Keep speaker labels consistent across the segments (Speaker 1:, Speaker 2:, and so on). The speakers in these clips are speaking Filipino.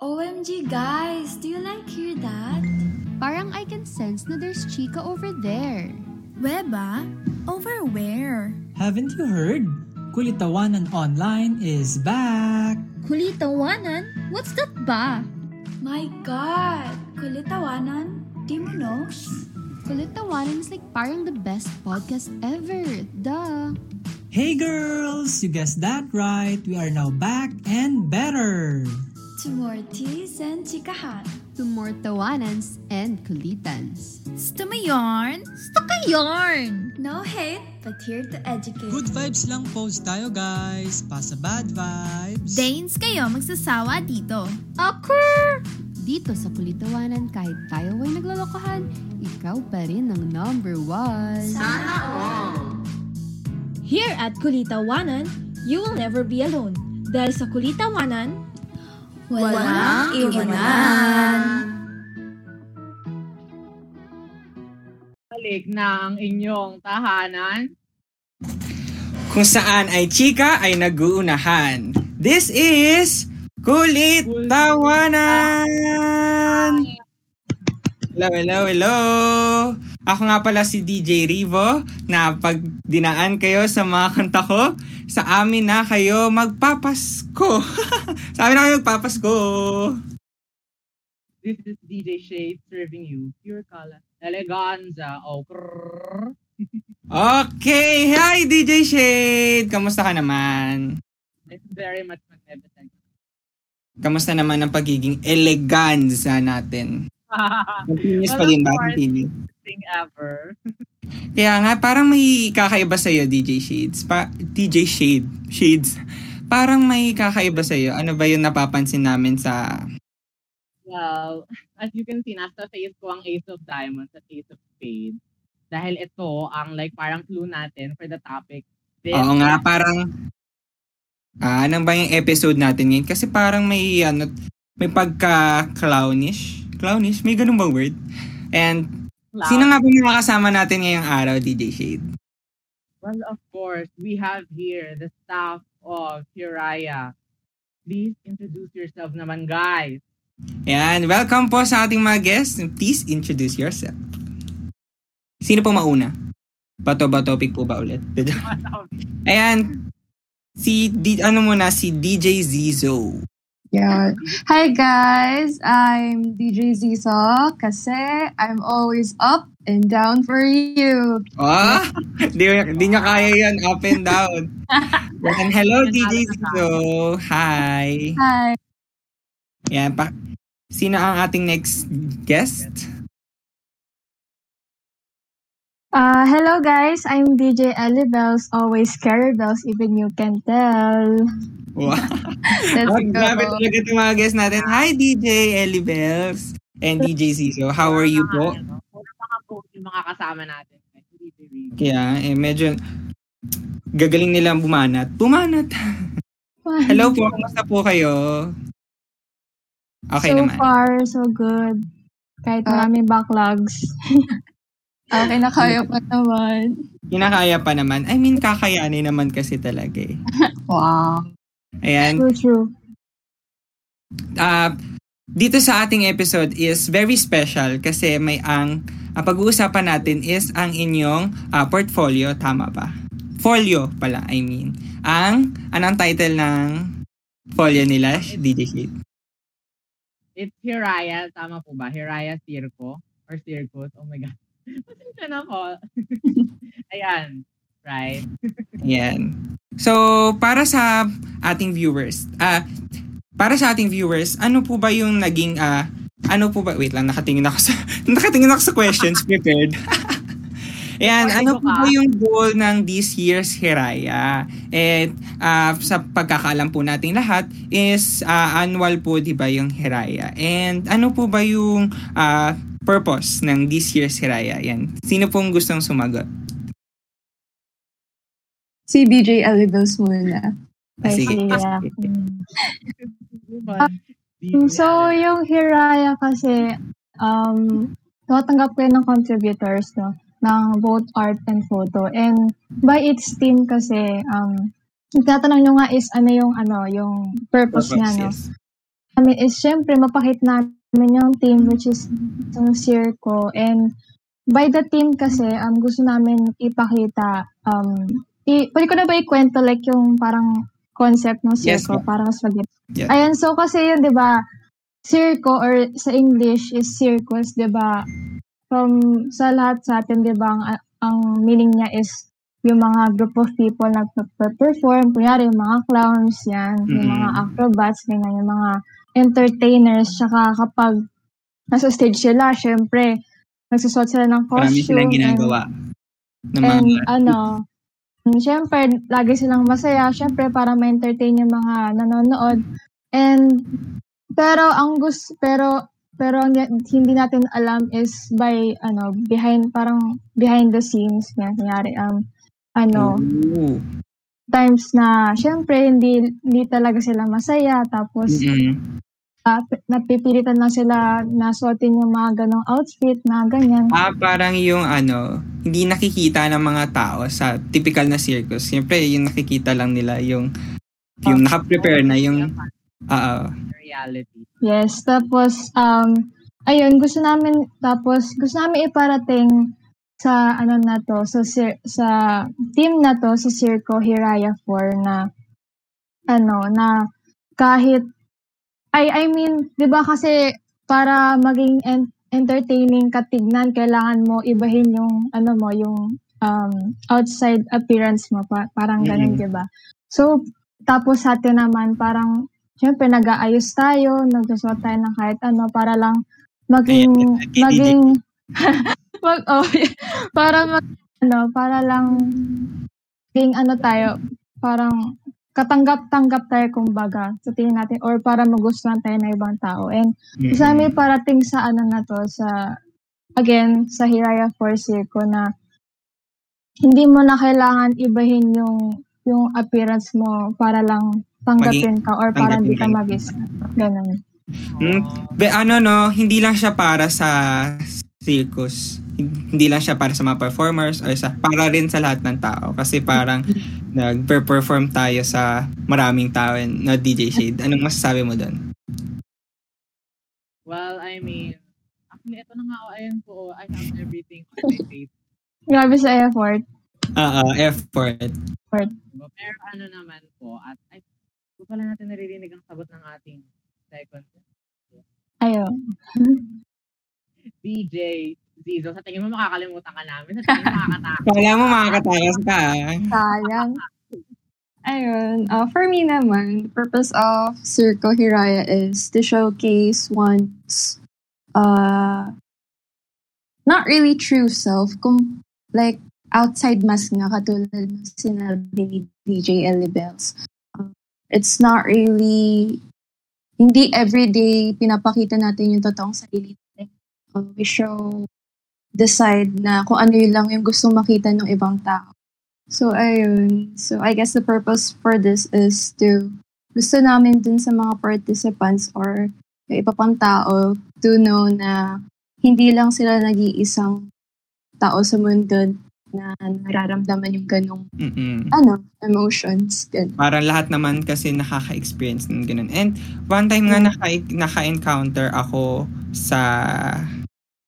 Speaker 1: OMG guys, do you like hear that?
Speaker 2: Parang I can sense na there's chika over there.
Speaker 3: Weba? Over where?
Speaker 4: Haven't you heard? Kulitawanan Online is back!
Speaker 3: Kulitawanan? What's that ba?
Speaker 1: My God! Kulitawanan? Di mo know?
Speaker 2: Kulitawanan is like parang the best podcast ever. Duh.
Speaker 4: Hey girls! You guessed that right! We are now back and better!
Speaker 1: To more teas and chikahan.
Speaker 2: To more tawanans and kulitans.
Speaker 3: Gusto mo yarn? Gusto ka yarn!
Speaker 1: No hate, but here to educate.
Speaker 4: Good vibes lang post tayo guys! Pasa bad vibes!
Speaker 3: Danes kayo magsasawa dito.
Speaker 2: Occur! Dito sa kulitawanan kahit tayo ay naglolokohan, ikaw pa rin ang number one.
Speaker 5: Here at Kulitawanan, you will never be alone. Dahil sa Kulitawanan,
Speaker 1: Walang iwanan.
Speaker 6: balik ng inyong tahanan.
Speaker 7: kung saan ay chika ay naguunahan. This is Kulit Tawanan! Hello, hello, hello! Ako nga pala si DJ Rivo na pag dinaan kayo sa mga kanta ko, sa amin na kayo magpapasko. sa amin na kayo magpapasko.
Speaker 6: This is DJ Shade serving you pure color. Eleganza. Oh.
Speaker 7: Okay, hi DJ Shade! Kamusta ka naman?
Speaker 6: It's very much magnificent.
Speaker 7: Kamusta naman ang pagiging eleganza natin? Continuous pa din ba?
Speaker 6: Well.
Speaker 7: Continue.
Speaker 6: Thing ever.
Speaker 7: Kaya nga, parang may kakaiba sa'yo, DJ Shades. Pa DJ Shade. Shades. Parang may kakaiba sa'yo. Ano ba yung napapansin namin sa...
Speaker 6: Well, as you can see, nasa face ko ang Ace of Diamonds at Ace of Spades. Dahil ito ang like parang clue natin for the topic. This
Speaker 7: Oo nga, parang... Ah, ano ba yung episode natin ngayon? Kasi parang may, ano, may pagka-clownish. Clownish? May ganun bang word? And
Speaker 6: cloud.
Speaker 7: sino nga ba makakasama natin ngayong araw, DJ Shade?
Speaker 6: Well, of course, we have here the staff of Hiraya. Please introduce yourself naman, guys.
Speaker 7: Yan, welcome po sa ating mga guests. Please introduce yourself. Sino po mauna? Bato ba topic po ba ulit? Ayan, si, di, ano muna, si DJ Zizo.
Speaker 8: Yeah. Hi guys, I'm DJ Zizo kasi I'm always up and down for you.
Speaker 7: Oh, di, di niya kaya yan, up and down. Yan, hello DJ Zizo. Hi.
Speaker 8: Hi.
Speaker 7: Yan, pa, sino ang ating next guest?
Speaker 8: Uh, hello guys, I'm DJ Ellie Bells, always carry bells even you can tell.
Speaker 7: Wow.
Speaker 8: Let's
Speaker 7: Oh, grabe
Speaker 8: go.
Speaker 7: talaga itong mga guests natin. Hi DJ Ellie Bells and DJ Zizo. How are you po?
Speaker 6: Puro mga po yung mga kasama natin. Hindi really.
Speaker 7: Kaya, eh, medyo gagaling nilang bumanat. Bumanat! Hello po, kumusta po kayo? Okay
Speaker 8: so
Speaker 7: naman.
Speaker 8: far, so good. Kahit marami backlogs. okay na kaya pa naman.
Speaker 7: Kinakaya pa naman. I mean, kakayanin naman kasi talaga eh.
Speaker 8: Wow.
Speaker 7: Ayan.
Speaker 8: True, true.
Speaker 7: Ah, dito sa ating episode is very special kasi may ang ang pag-uusapan natin is ang inyong ah, portfolio. Tama ba? Folio pala, I mean. Ang, anong title ng folio nila, DJ Shade?
Speaker 6: It's Hiraya. Tama po ba? Hiraya Circo? Or Circus? Oh my God. Pasensya na po. Ayan. Right?
Speaker 7: Yan. So, para sa ating viewers, ah para sa ating viewers, ano po ba yung naging ah ano po ba wait lang nakatingin ako sa nakatingin ako sa questions prepared. Ayan,
Speaker 6: Okay,
Speaker 7: ano po ba yung goal ng this year's Hiraya? And ah, sa pagkakaalam po nating lahat is ah, annual po 'di ba yung Hiraya? And ano po ba yung ah, purpose ng this year's Hiraya? Yan. Sino pong gustong sumagot?
Speaker 8: Si Ellie Bells muna.
Speaker 7: Ah, sige.
Speaker 8: yeah.
Speaker 7: sige.
Speaker 8: Mm, So, yung Hiraya kasi, um, tumatanggap kayo ng contributors, no? ng both art and photo. And by its team kasi, um, yung tatanong nyo nga is ano yung, ano, yung purpose, niya, no?
Speaker 7: yes.
Speaker 8: namin is syempre mapakit namin yung team which is yung Circo and by the team kasi um gusto namin ipakita um i, pwede ko na ba ikwento like yung parang concept ng
Speaker 7: Yes,
Speaker 8: Circo
Speaker 7: ma'am.
Speaker 8: para mas mag
Speaker 7: Yeah.
Speaker 8: Ayan, so kasi yun, di ba, Circo or sa English is circus, di ba? From sa lahat sa atin, di ba, ang, ang meaning niya is yung mga group of people na perform kunyari yung mga clowns yan, yung
Speaker 7: Mm.
Speaker 8: mga acrobats, ganyan, yung mga entertainers, tsaka kapag nasa stage sila, syempre, nagsusot sila ng costume.
Speaker 7: Marami silang
Speaker 8: and-
Speaker 7: ginagawa. ng
Speaker 8: And
Speaker 7: mga,
Speaker 8: ano, syempre, lagi silang masaya. Syempre, para ma-entertain yung mga nanonood. And, pero ang gusto, pero, pero ang di- hindi natin alam is by, ano, behind, parang behind the scenes. Yan, kunyari, um, ano,
Speaker 7: Ooh.
Speaker 8: times na, syempre, hindi, hindi talaga sila masaya. Tapos,
Speaker 7: Mm-mm.
Speaker 8: Ah, p- napipilitan lang sila na suotin yung mga ganong outfit na ganyan.
Speaker 7: Ah, parang yung ano, hindi nakikita ng mga tao sa typical na circus. Siyempre, yung nakikita lang nila yung yung naka-prepare na yung oo.
Speaker 6: reality.
Speaker 8: Yes, tapos um ayun gusto namin tapos gusto namin iparating sa ano na to sa cir- sa team na to sa Circo Hiraya 4 na ano na kahit I I mean, 'di ba kasi para maging en- entertaining katignan kailangan mo ibahin yung ano mo yung um outside appearance mo pa, parang ganun,
Speaker 7: Mm.
Speaker 8: 'di ba? So tapos sa atin naman parang syempre nag-aayos tayo, nagsusuot tayo ng kahit ano para lang maging
Speaker 7: Ayan,
Speaker 8: maging mag oh, para mag, ano, para lang maging ano tayo, parang katanggap-tanggap tayo kumbaga sa tingin natin or para magustuhan tayo ng ibang tao. And
Speaker 7: Mm-mm.
Speaker 8: sa amin parating sa ano na to, sa, again, sa Hiraya 4 Circo na hindi mo na kailangan ibahin yung yung appearance mo para lang tanggapin ka or para hindi ka magis. Ganun.
Speaker 7: Hmm? Be, ano no, hindi lang siya para sa circus. Hindi lang siya para sa mga performers or sa para rin sa lahat ng tao kasi parang nag-perform tayo sa maraming tao na DJ Shade. Anong masasabi mo doon?
Speaker 6: Well, I mean, actually, ito na nga, oh, ayan po, oh, I have everything on my face.
Speaker 8: Grabe sa effort.
Speaker 7: Oo, effort.
Speaker 6: Pero ano naman po, at ay, hindi pala natin naririnig ang sagot ng ating second
Speaker 8: Ayo.
Speaker 6: DJ Zizo. Sa tingin mo makakalimutan ka namin. Sa tingin mo makakatakot.
Speaker 7: Kaya mo makakatakas ka.
Speaker 8: Sayang.
Speaker 9: Ayun, uh, for me naman, the purpose of Circo Hiraya is to showcase one's uh, not really true self, kung like outside mask nga, katulad ng sinabi ni DJ Ellie Bells. Uh, it's not really, hindi everyday pinapakita natin yung totoong sarili natin. Uh, we show the side na kung ano yun lang yung gustong makita ng ibang tao. So, ayun. So, I guess the purpose for this is to gusto namin dun sa mga participants or yung iba pang tao to know na hindi lang sila nag-iisang tao sa mundo na nararamdaman yung ganong,
Speaker 7: Mm-mm.
Speaker 9: ano, emotions. Ganun.
Speaker 7: Parang lahat naman kasi nakaka-experience ng ganun. And one time nga naka, naka-encounter ako sa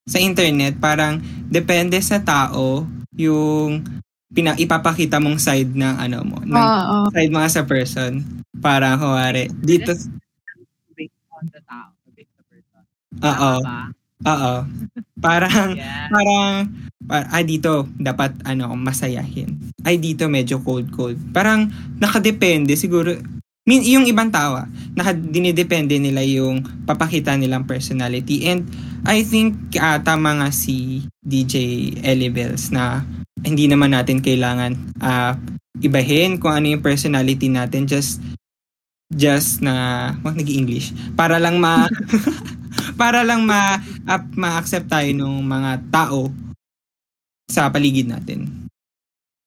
Speaker 7: sa internet, parang depende sa tao yung pina, ipapakita mong side ng ano mo, ng
Speaker 9: Oo.
Speaker 7: side mo as a person. Parang kuwari, dito,
Speaker 6: Based on the tao. Based on the person.
Speaker 7: oo, oo. Parang,
Speaker 6: Yeah.
Speaker 7: parang, par- ay dito, dapat ano, masayahin. Ay dito, medyo cold-cold. Parang, nakadepende siguro, min, yung ibang tao, ah, naka, dinidepende nila yung papakita nilang personality. And, I think, ah, tama nga si DJ Ellie Bells na hindi naman natin kailangan ah, ibahin kung ano yung personality natin just just na wag nag english para lang ma para lang ma ap- ma-accept tayo ng mga tao sa paligid natin.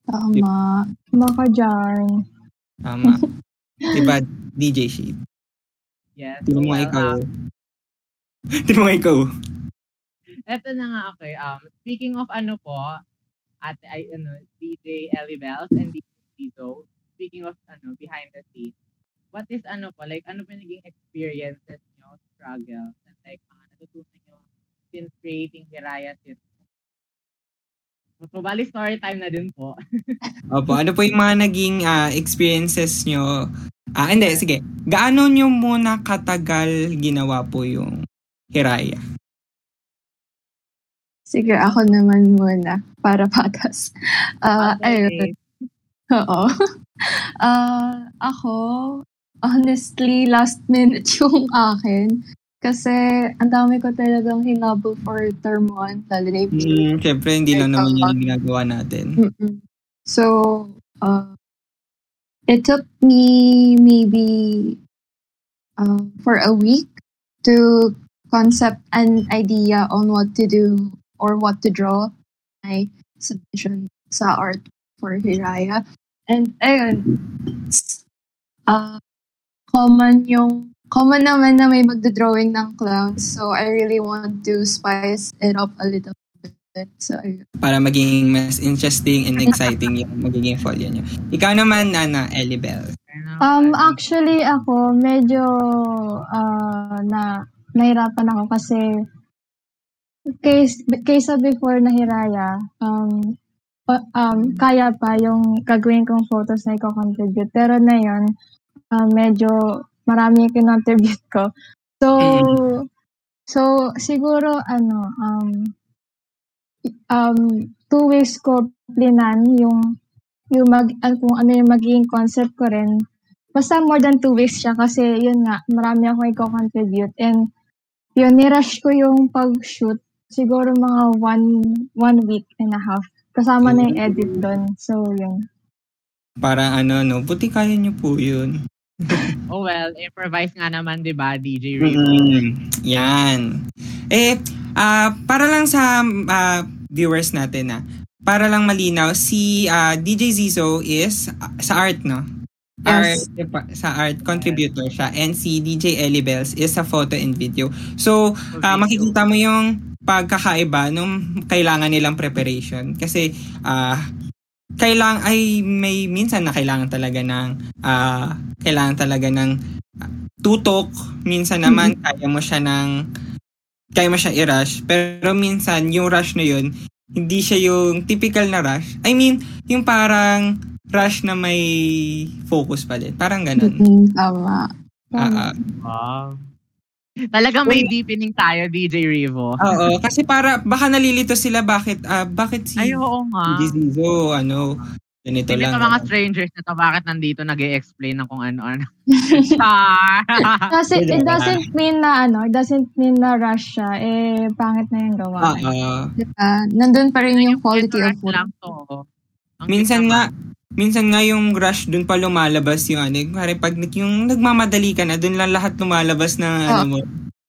Speaker 9: Tama.
Speaker 8: Baka dyan.
Speaker 7: Tama. diba, DJ Shade?
Speaker 6: Yes.
Speaker 7: Tingnan mo
Speaker 6: Well,
Speaker 7: ikaw.
Speaker 6: um,
Speaker 7: Tingnan mo nga ikaw.
Speaker 6: Eto na nga, okay. Um, speaking of ano po, at ay, ano, DJ Ellie Bells and DJ Tizo, speaking of ano, behind the scenes, what is ano po, like, ano pa naging experiences nyo struggles and like mga natutunan nyo since creating Hiraya Circo? So, bali story time na din po.
Speaker 7: Opo, ano po yung mga naging ah, experiences nyo? Ah, hindi, sige. Gaano nyo muna katagal ginawa po yung Hiraya?
Speaker 9: Sige, ako naman muna para patas. Ah, ayun. Oo. Ah, ako, honestly, last minute yung akin. Kasi ang dami ko talagang hinabol for term 1, lalo na yung
Speaker 7: Hmm, Siyempre, hindi lang naman yun yung ginagawa natin.
Speaker 9: Mm-mm. So, uh, it took me maybe um, for a week to concept an idea on what to do or what to draw my submission sa art for Hiraya. And ayun, uh, common yung common naman na may magdodrawing ng clowns. So I really want to spice it up a little bit. So ayun.
Speaker 7: Para maging mas interesting and exciting yung magiging folio nyo. Ikaw naman, Nana, Ellie Bell.
Speaker 8: Um, actually, ako, medyo ah, na nahirapan ako kasi case, kaysa before na Hiraya, um, um, kaya pa yung gagawin kong photos na i-contribute. Pero na yun, ah, medyo marami yung kinontribute ko. So, so siguro, ano, um, um, two weeks ko plinan yung yung mag, kung ano yung magiging concept ko rin. Basta more than two weeks siya kasi yun nga, marami akong i-contribute. And yun, nirush ko yung pag-shoot. Siguro mga one, one week and a half. Kasama na yung edit doon. So, yun.
Speaker 7: Parang ano, no? Buti kaya nyo po yun.
Speaker 6: Oh well, improvise nga naman, di ba, DJ Rico?
Speaker 7: Mm, yan. Eh, ah, para lang sa ah, viewers natin na, para lang malinaw, si ah, DJ Zizo is ah, sa art, no? Art,
Speaker 9: Yes.
Speaker 7: depa- sa art contributor siya. And si DJ Ellie Bells is sa photo and video. So, ah, makikita mo yung pagkakaiba nung kailangan nilang preparation. Kasi, ah, kailang ay may minsan na kailangan talaga ng ah, kailangan talaga ng tutok minsan naman kaya mo siya ng kaya mo siya i-rush pero minsan yung rush na yun hindi siya yung typical na rush I mean yung parang rush na may focus pa din parang ganun
Speaker 9: Mm, tama.
Speaker 7: Ah, ah.
Speaker 6: Wow. Talagang may deepening tayo, DJ Rivo.
Speaker 7: oo kasi para baka nalilito sila bakit ah, bakit si
Speaker 6: Ay, oo nga.
Speaker 7: DJ Zizo ano ganito
Speaker 6: Hindi
Speaker 7: lang
Speaker 6: to mga strangers na to, bakit nandito nag explain ng kung ano-ano. Char!
Speaker 8: Kasi it doesn't mean na ano, it doesn't mean na rush siya. Eh, pangit na yung gawa.
Speaker 7: Ah, ah.
Speaker 9: Diba? Nandun pa rin yung quality of
Speaker 6: Rush
Speaker 9: work.
Speaker 6: lang to. Ang
Speaker 7: Minsan nga, minsan nga yung rush dun pa lumalabas yung ano, kare pag yung nagmamadali ka na, dun lang lahat lumalabas na ano mo.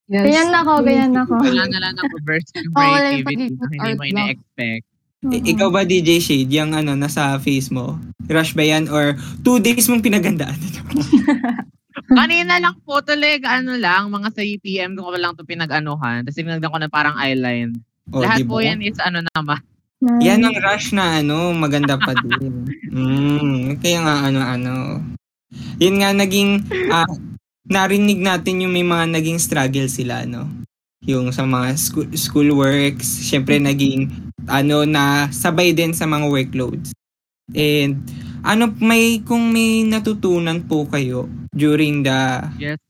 Speaker 9: Yes.
Speaker 8: Ganyan ako, ganyan ako.
Speaker 6: Wala na lang
Speaker 9: Oo, wala yung
Speaker 6: creativity na
Speaker 9: pagiging
Speaker 6: hindi mo ina-expect.
Speaker 7: I- ikaw ba DJ Shade, yung ano, nasa face mo? Rush ba yan? Or two days mong pinagandaan?
Speaker 6: Kanina lang po tulig, ano lang, mga sa UPM ko lang to pinag-anuhan. Tapos tinagdan ko na parang eyeline.
Speaker 7: O,
Speaker 6: Lahat po yan is ano naman.
Speaker 7: Yan ang rush na ano, maganda pa din. Mm, kaya nga ano-ano. Yun nga naging, ah, narinig natin yung may mga naging struggle sila, no? Yung sa mga school, school works, syempre naging, ano, na sabay din sa mga workloads. And, ano, may, kung may natutunan po kayo during the
Speaker 6: Yes.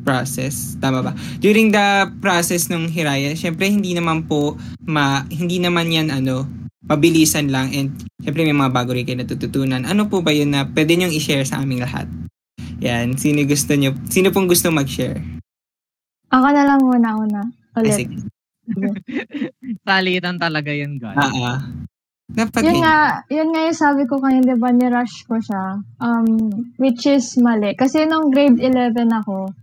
Speaker 7: Process. Tama ba? During the process ng Hiraya, syempre hindi naman po ma hindi naman yan ano mabilisan lang and syempre may mga bago rin kayo natututunan. Ano po ba yun na pwede niyong i-share sa aming lahat? Yan, sino gusto niyo? Sino pong gusto mag-share?
Speaker 8: Ako na lang muna, una.
Speaker 7: Ay,
Speaker 8: Ulit.
Speaker 7: sige.
Speaker 6: Salitan talaga yun, guys.
Speaker 7: Ah, ah. Dapat
Speaker 8: Yun nga, yun nga yung sabi ko kanina, di ba, ni-rush ko siya. Um, which is mali. Kasi nung grade 11 ako,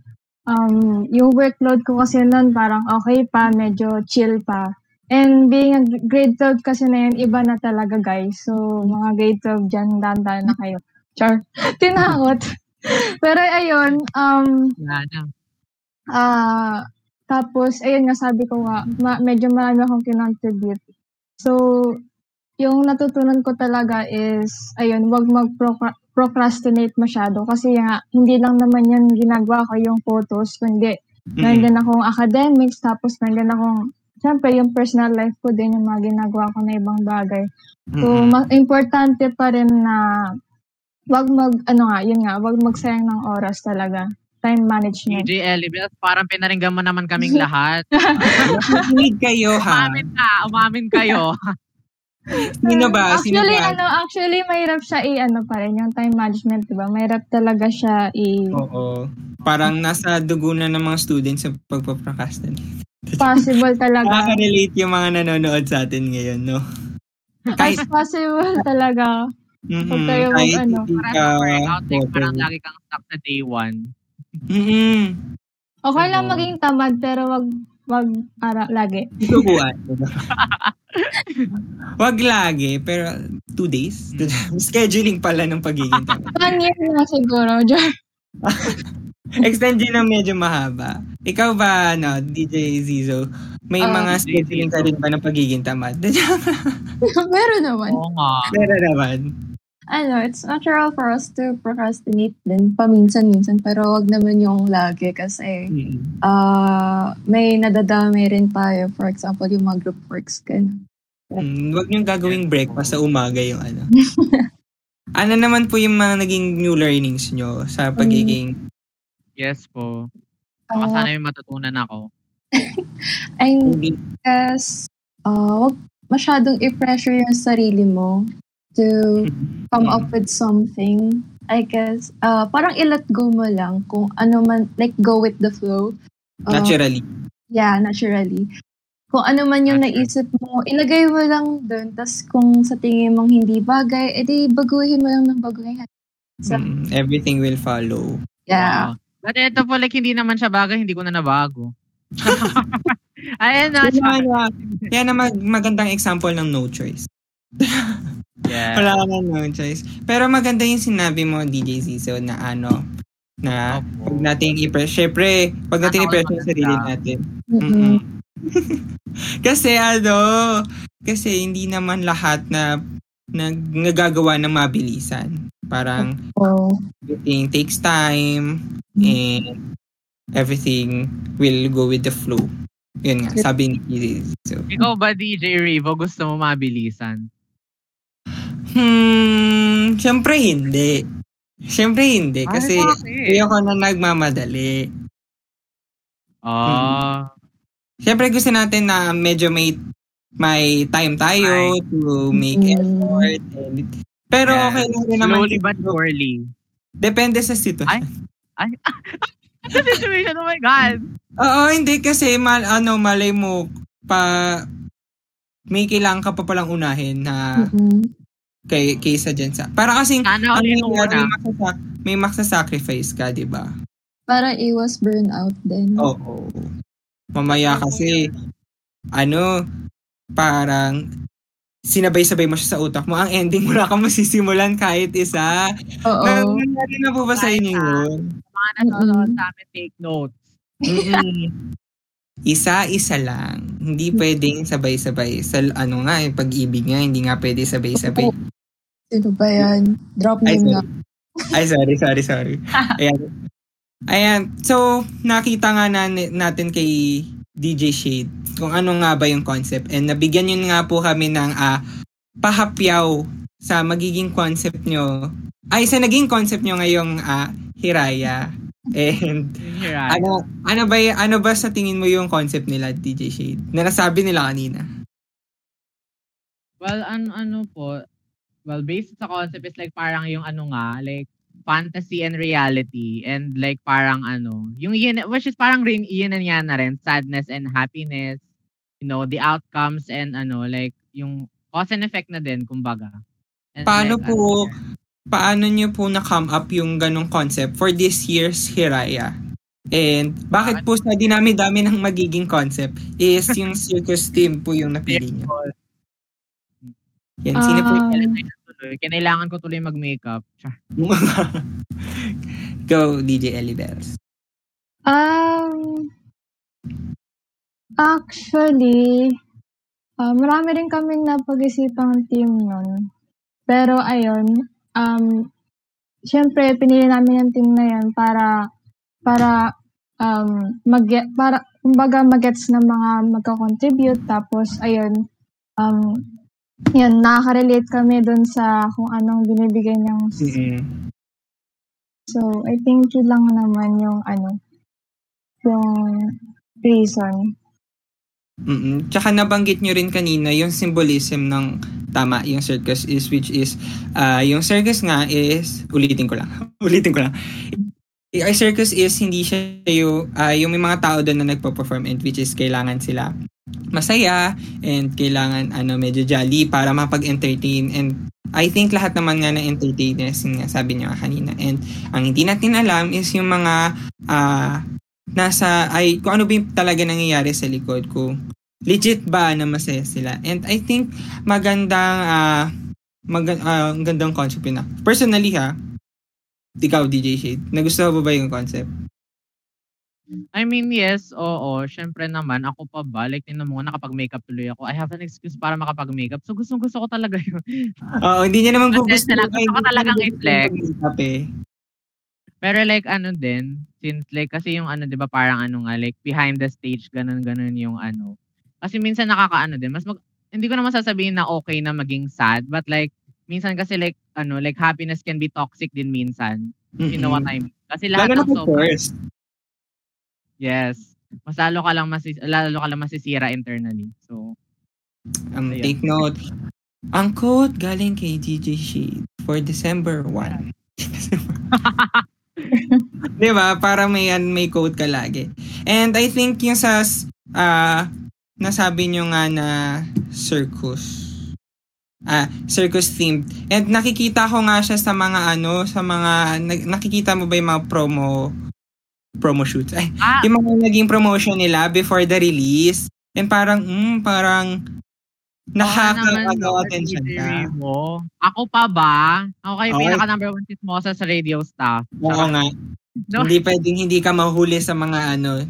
Speaker 8: um, yung workload ko kasi nun parang okay pa, medyo chill pa. And being a grade 12 kasi na yun, iba na talaga guys. So, mga grade 12 dyan, dandan na kayo. Char. Tinakot. Pero ayun, um. Ah, tapos, ayun nga, sabi ko nga, ma- medyo marami akong kinontribute. So, yung natutunan ko talaga is, ayun, wag mag procrastinate masyado kasi nga hindi lang naman yan ginagawa ko yung photos kundi nandun akong academics tapos nandun akong syempre yung personal life ko din yung mga ginagawa ko na ibang bagay. So,
Speaker 7: Mm-mm.
Speaker 8: ma- importante pa rin na wag mag, ano nga, yun nga, wag magsayang ng oras talaga. Time management.
Speaker 6: DJ Elibel, parang pinaringgan mo naman kaming lahat.
Speaker 7: Makinig kayo ha.
Speaker 6: umamin ka, umamin kayo.
Speaker 7: Sino ba? Sino
Speaker 8: Actually,
Speaker 7: ba?
Speaker 8: ano, actually, mahirap siya i, ano pa rin, yung time management, di ba? Mahirap talaga siya i,
Speaker 7: Oo. Parang nasa dugo na ng mga students sa pagpaprocrastinate.
Speaker 8: possible talaga.
Speaker 7: Nakaka-relate yung mga nanonood sa atin ngayon, no?
Speaker 8: As possible talaga.
Speaker 7: Mm-mm.
Speaker 8: Huwag kayo mag,
Speaker 7: Kahit
Speaker 8: ano.
Speaker 7: hindi
Speaker 6: Parang
Speaker 7: ka
Speaker 6: workout, like, parang lagi kang stuck sa day one.
Speaker 7: Mm-mm.
Speaker 8: Okay lang
Speaker 6: Oo.
Speaker 8: maging tamad, pero wag, wag, ara, lagi.
Speaker 7: Subuan. Wag lagi, pero two days. Scheduling pala ng pagiging tamad.
Speaker 8: One year na siguro, Jar.
Speaker 7: Extend yun ng medyo mahaba. Ikaw ba, ano, DJ Zizo, may
Speaker 9: Ah,
Speaker 7: mga
Speaker 6: DJ
Speaker 7: scheduling ka rin ba ng pagiging tamad?
Speaker 9: Meron naman.
Speaker 6: Oo nga.
Speaker 7: Meron naman.
Speaker 9: Ano, it's natural for us to procrastinate din paminsan-minsan pero wag naman yung lagi kasi
Speaker 7: Mm.
Speaker 9: ah may nadadami rin tayo. For example, yung mga group works ganun.
Speaker 7: Mm, Huwag niyong gagawing breakfast sa umaga yung ano. ano naman po yung mga naging new learnings nyo sa pagiging...
Speaker 6: Yes po. Baka
Speaker 9: Ah,
Speaker 6: sana may matutunan ako.
Speaker 9: I guess, uh, wag masyadong i-pressure yung sarili mo to come up with something. I guess, uh, parang i-let go mo lang kung ano man, like go with the flow. Uh,
Speaker 7: Naturally.
Speaker 9: Yeah, naturally. Kung ano man yung naisip mo, ilagay mo lang doon. Tapos kung sa tingin mong hindi bagay, edi baguhin mo lang ng baguhin. Sa,
Speaker 7: Mm, everything will follow.
Speaker 9: yeah.
Speaker 6: Oo. But ito po, like, hindi naman siya bagay, hindi ko na nabago. Ayan na.
Speaker 7: Yan naman, ah, yan na mag- magandang example ng no choice.
Speaker 6: Yeah.
Speaker 7: Wala ka na no choice. Pero maganda yung sinabi mo, DJ Zizo, na ano, na
Speaker 6: Opo.
Speaker 7: pag nating i-press, syempre, pag nating
Speaker 6: Ano,
Speaker 7: i-press yung
Speaker 6: maganda.
Speaker 7: sarili natin.
Speaker 9: Mm-mm.
Speaker 7: Kasi ano, kasi hindi naman lahat na nag nagagawa ng mabilisan. Parang
Speaker 9: Oh.
Speaker 7: everything takes time and everything will go with the flow. Yun nga, sabi ni. So,
Speaker 6: Ikaw ba, DJ Revo, gusto mo mabilisan?
Speaker 7: hmm, syempre hindi. Syempre hindi. Kasi
Speaker 6: Ay,
Speaker 7: ayoko na nagmamadali.
Speaker 6: Oh.
Speaker 7: Syempre gusto natin na medyo may may time tayo to make
Speaker 9: Mm.
Speaker 7: effort. And, pero
Speaker 6: Yeah.
Speaker 7: okay lang rin naman.
Speaker 6: Slowly but surely.
Speaker 7: Depende sa sitwasyon.
Speaker 6: Ay, Ano situation? Oh my God.
Speaker 7: Oo, hindi kasi mal, ano, malay mo pa may kailangan ka pa palang unahin na
Speaker 9: Mm-mm.
Speaker 7: kay kaysa dyan sa. Para kasing
Speaker 6: Sana
Speaker 7: ano
Speaker 6: muna.
Speaker 7: may, masasak, may maksasacrifice ka, di ba?
Speaker 9: Para iwas burnout din.
Speaker 7: Oo. Mamaya kasi, ano, parang sinabay-sabay mo siya sa utak mo. Ang ending, wala kang masisimulan kahit isa.
Speaker 9: Oo.
Speaker 7: Na, nangyari na po ba sa inyo yun?
Speaker 6: Mga nanonood sa amin, take notes.
Speaker 7: Isa-isa lang. Hindi pwedeng sabay-sabay. Sa ano nga, eh, pag-ibig nga, hindi nga pwede sabay-sabay.
Speaker 9: Sino ba yan? Drop
Speaker 7: Ay,
Speaker 9: name nga.
Speaker 7: Ay, sorry, sorry, sorry. Ayan. Ayan. So, nakita nga na, natin kay DJ Shade kung ano nga ba yung concept. And nabigyan yun nga po kami ng ah, pahapyaw sa magiging concept nyo. Ay, sa naging concept nyo ngayong ah, Hiraya. And
Speaker 6: I
Speaker 7: ano ano ba ano ba sa tingin mo yung concept nila DJ Shade? Na nasabi nila kanina.
Speaker 6: Well, ano, ano po, well, based sa concept is like parang yung ano nga, like fantasy and reality and like parang ano, yung yin, which is parang rin yin and yan na rin, sadness and happiness, you know, the outcomes and ano, like yung cause and effect na din, kumbaga. And
Speaker 7: Paano
Speaker 6: like,
Speaker 7: po
Speaker 6: ano,
Speaker 7: paano niyo po na-come up yung ganong concept for this year's Hiraya? And bakit po sa dinami-dami ng magiging concept is yung circus team po yung napili niyo? Yan, sino po yung
Speaker 8: Um,
Speaker 6: tuloy. Kinailangan ko tuloy mag-makeup.
Speaker 7: Go, DJ Ellie Bells.
Speaker 8: Um, actually, ah, marami rin kaming napag-isipang team nun. Pero ayun, um, syempre, pinili namin yung team na yan para, para, um, mag para, kumbaga, magets ng mga magka-contribute. Tapos, ayun, um, yun, nakaka-relate kami dun sa kung anong binibigay niyang
Speaker 7: Mm-mm.
Speaker 8: So, I think yun lang naman yung ano, yung reason.
Speaker 7: Mm-mm. Tsaka nabanggit nyo rin kanina yung symbolism ng tama, yung circus is which is ah yung circus nga is ulitin ko lang. ulitin ko lang. Yung circus is hindi siya yung ah, yung may mga tao doon na nagpo-perform and which is kailangan sila masaya and kailangan ano medyo jolly para mapag-entertain. And I think lahat naman nga ng entertainers nga sabi niyo nga kanina. And ang hindi natin alam is yung mga ah nasa ay kung ano ba yung talaga nangyayari sa likod ko legit ba na masaya sila. And I think magandang ah mag, gandang concept yun na. Personally ha ikaw DJ Shade nagustuhan mo ba yung concept
Speaker 6: I mean, yes, oo. Syempre naman, ako pa ba? Like, tingnan mo, nakapag-makeup tuloy ako. I have an excuse para makapag-makeup. So, gustong gusto ko talaga yun.
Speaker 7: Oo, hindi niya naman
Speaker 6: Kasi
Speaker 7: gusto.
Speaker 6: ko talagang i-flex.
Speaker 7: Eh.
Speaker 6: Pero like, ano din, since like, kasi yung ano, di ba, parang ano nga, like, behind the stage, ganun-ganun yung ano. Kasi minsan nakakaano din, mas mag, hindi ko naman sasabihin na okay na maging sad, but like, minsan kasi like, ano, like, happiness can be toxic din minsan. You know what I mean? Kasi lahat
Speaker 7: Lalo
Speaker 6: ng sobrang-
Speaker 7: first.
Speaker 6: Yes. Mas lalo ka lang masis lalo ka lang masisira internally. So,
Speaker 7: Um,
Speaker 6: Ayan.
Speaker 7: take note. Ang quote galing kay DJ Shade for December 1. Di ba? Para may, may quote ka lagi. And I think yung sa ah nasabi nyo nga na circus. Ah, circus themed. And nakikita ko nga siya sa mga ano, sa mga, nakikita mo ba yung mga promo, promo shoots? Ay,
Speaker 6: ah,
Speaker 7: yung mga naging promotion nila before the release. And parang, mm, parang, nakaka-agaw attention ka.
Speaker 6: Mo. Ako pa ba? Ako kayo
Speaker 7: Oo.
Speaker 6: pinaka number one chismosa sa radio staff.
Speaker 7: Oo nga.
Speaker 6: No.
Speaker 7: Hindi pwedeng hindi ka mahuli sa mga ano,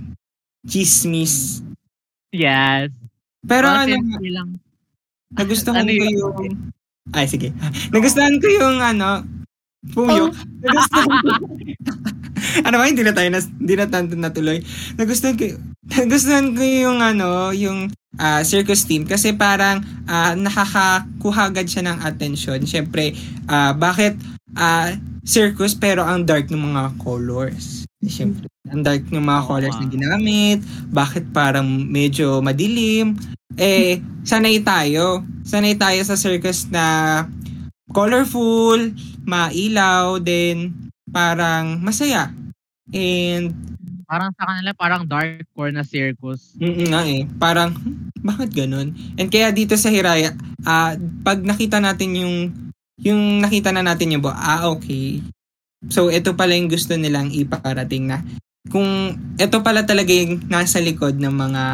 Speaker 7: chismis.
Speaker 6: Yes.
Speaker 7: Pero
Speaker 6: Well,
Speaker 7: ano,
Speaker 6: bilang,
Speaker 7: nagustuhan
Speaker 6: ano
Speaker 7: ko
Speaker 6: yun?
Speaker 7: yung... Ay, sige. Nagustuhan ko yung ano, puyo. Nagustuhan ko. ano ba, hindi na tayo, nas, hindi na tayo natuloy. Nagustuhan ko, nagustuhan ko yung ano, yung ah, circus team kasi parang ah, nakakakuha agad siya ng attention. Siyempre, ah, bakit ah, circus pero ang dark ng mga colors? Siyempre, ang dark ng mga colors na ginamit. Bakit parang medyo madilim? Eh, sanay tayo. Sanay tayo sa circus na colorful, mailaw, then parang masaya. And
Speaker 6: parang sa kanila, parang dark core na circus.
Speaker 7: Mm nga eh. Parang, "Hmm, bakit ganun? And kaya dito sa Hiraya, ah pag nakita natin yung, yung nakita na natin yung, ah, okay. So, ito pala yung gusto nilang iparating na. Kung ito pala talaga yung nasa likod ng mga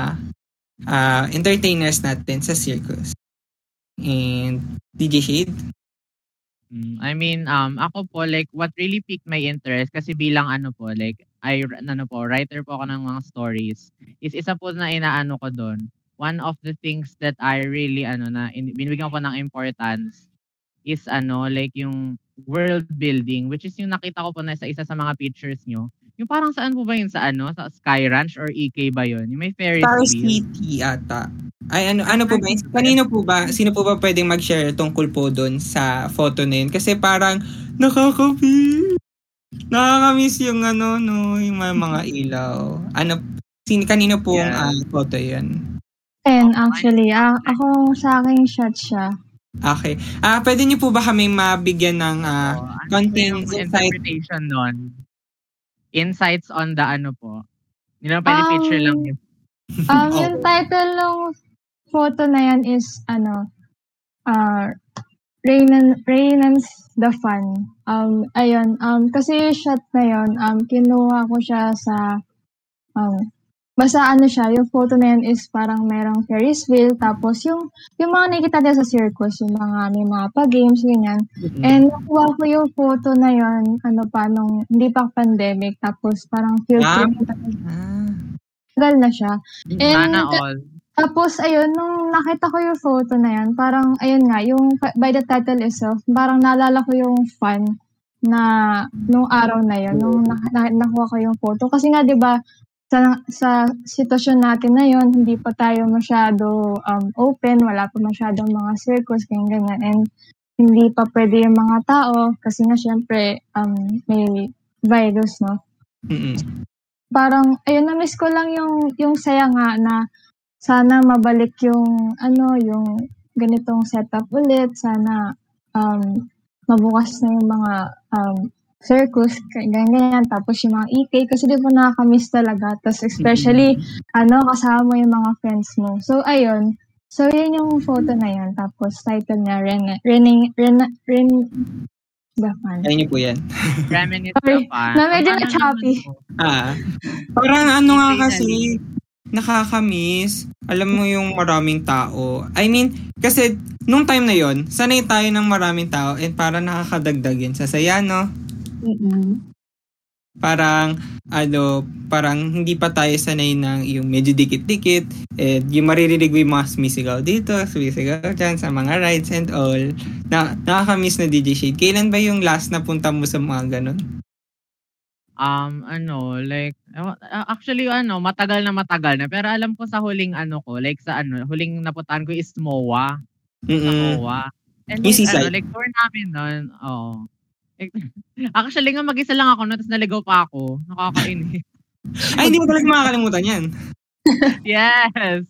Speaker 7: ah, entertainers natin sa circus. And, DJ Shade?
Speaker 6: Mm, I mean, um, ako po, like, what really piqued my interest, kasi bilang ano po, like, I, ano po, writer po ako ng mga stories, is isa po na inaano ko doon. One of the things that I really, ano, na, in, binibigyan ko po ng importance is, ano, like, yung world building, which is yung nakita ko po na sa isa sa mga pictures nyo. Yung parang saan po ba yun? Sa ano? Sa Sky Ranch or EK ba yun? Yung may Ferris
Speaker 7: Star
Speaker 6: wheel.
Speaker 7: City ata. Ay, ano, ano po ba? Kanino po ba? Sino po ba pwedeng mag-share tungkol po doon sa photo na yun? Kasi parang nakaka-feel. Nakaka-miss yung ano, no, yung mga, mga ilaw. Ano, sin, kanino po
Speaker 6: Yeah.
Speaker 7: ang photo yun?
Speaker 8: And actually, ah, ako sa aking shot siya.
Speaker 7: Okay. Ah, pwede niyo po ba kami mabigyan ng ah,
Speaker 6: ano po
Speaker 7: content
Speaker 6: interpretation nun? Insights on the ano po? Hindi naman pwede
Speaker 8: Um,
Speaker 6: picture lang yun.
Speaker 8: Um,
Speaker 7: Oo.
Speaker 8: yung title ng photo na yan is, ano, uh, Rainan, Rainan's the Fun. Um, ayun, um, kasi shot na yun, um, kinuha ko siya sa, um, basta ano siya, yung photo na yan is parang merong Ferris wheel, tapos yung, yung mga nakikita din sa circus, yung mga, may mga pa-games, ganyan.
Speaker 7: Mm-mm.
Speaker 8: And nakuha ko yung photo na yon ano pa, nung hindi pa pandemic, tapos parang field
Speaker 7: Ah.
Speaker 8: trip,
Speaker 7: Ah.
Speaker 8: tagal na siya. And,
Speaker 6: Sana all.
Speaker 8: tapos, ayun, nung nakita ko yung photo na yan, parang, ayun nga, yung by the title itself, parang naalala ko yung fun na nung araw na yun, nung na, na, nakuha ko yung photo. Kasi nga, di ba, sa, sa sitwasyon natin na yun, hindi pa tayo masyado um, open, wala pa masyadong mga circles, ganyan, ganyan. And hindi pa pwede yung mga tao kasi nga syempre um, may virus, no?
Speaker 7: Mm-mm.
Speaker 8: Parang, ayun, na-miss ko lang yung, yung saya nga na sana mabalik yung, ano, yung ganitong setup ulit. Sana um, mabukas na yung mga um, circles, ganyan, ganyan. Tapos yung mga EK, kasi di ba nakakamiss talaga. Tapos especially, ano, kasama mo yung mga friends mo. So, ayun. So, yun yung photo na yun. Tapos, title niya, Ren, Ren, Ren, Ren, Gapan.
Speaker 7: Ayun po yan.
Speaker 8: Sorry,
Speaker 6: ka pa.
Speaker 8: na medyo
Speaker 6: Ang
Speaker 8: na-choppy.
Speaker 6: ano.
Speaker 7: Ah, parang ano nga kasi, nakakamiss. Alam mo yung maraming tao. I mean, kasi nung time na yon sanay tayo ng maraming tao and parang nakakadagdag yun sa saya, no?
Speaker 9: Mm-mm.
Speaker 7: Parang, ano, parang hindi pa tayo sanay ng yung medyo dikit-dikit. And yung maririnig mo yung mga sumisigaw dito, sumisigaw dyan sa mga rides and all. Na, nakakamiss na DJ Shade. Kailan ba yung last na punta mo sa mga ganun?
Speaker 6: Um, ano, like, uh, actually, ano, matagal na matagal na. Pero alam ko sa huling, ano ko, like sa, ano, huling napuntahan ko is MOA. Sa
Speaker 7: Mm-mm.
Speaker 6: MOA. And
Speaker 7: Yung
Speaker 6: like,
Speaker 7: seaside.
Speaker 6: ano, like, tour namin nun, oh. Actually nga, mag-isa lang ako nun, tapos naligaw pa ako. Nakakainis.
Speaker 7: Ay, hindi mo talaga makakalimutan yan.
Speaker 6: yes!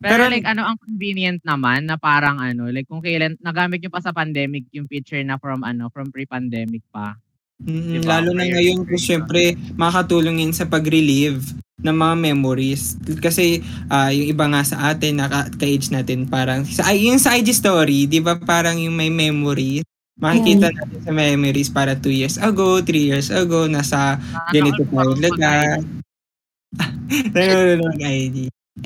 Speaker 6: Pero,
Speaker 7: Pero-
Speaker 6: like, ano, ang convenient naman na parang, ano, like, kung kailan, nagamit nyo pa sa pandemic yung picture na from, ano, from pre-pandemic pa.
Speaker 7: Mm,
Speaker 6: Diba?
Speaker 7: Lalo na ngayon,
Speaker 6: prayer
Speaker 7: syempre, makakatulong yun sa pag-relieve ng mga memories. Kasi ah, yung iba nga sa atin, naka, ka-age natin, parang, sa, ay, yung sa IG story, di ba parang yung may memories, makikita natin sa memories para 2 years ago, 3 years ago, nasa ganito tayo laga. Nanonood ng IG.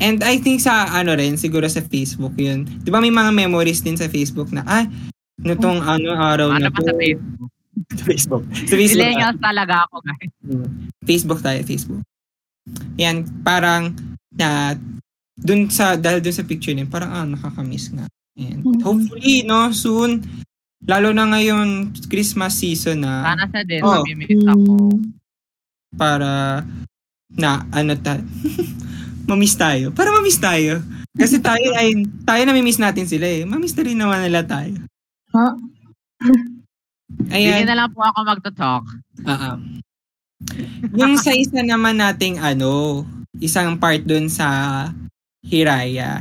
Speaker 7: And I think sa ano rin, siguro sa Facebook yun. Di ba may mga memories din sa Facebook na, ah, nitong ano araw
Speaker 6: Ano
Speaker 7: na
Speaker 6: pa
Speaker 7: to.
Speaker 6: sa Facebook?
Speaker 7: Sa Facebook. Sa Facebook.
Speaker 6: Millennials talaga ako, guys.
Speaker 7: Facebook tayo, Facebook. Yan, parang na dun sa dahil dun sa picture niya, parang ah, nakakamiss nga. And
Speaker 8: Mhm.
Speaker 7: hopefully, no, soon lalo na ngayon Christmas season na
Speaker 6: Sana sa din,
Speaker 7: Oh.
Speaker 6: mamimiss ako.
Speaker 7: para na ano ta mamiss tayo. Para mamiss tayo. Kasi tayo ay tayo namimiss natin sila eh. Mamiss na rin naman nila tayo.
Speaker 8: Ha?
Speaker 6: Hindi
Speaker 7: Ayan.
Speaker 6: na lang po ako magto-talk.
Speaker 7: Ah, ah. Yung sa isa naman nating ano, isang part dun sa Hiraya.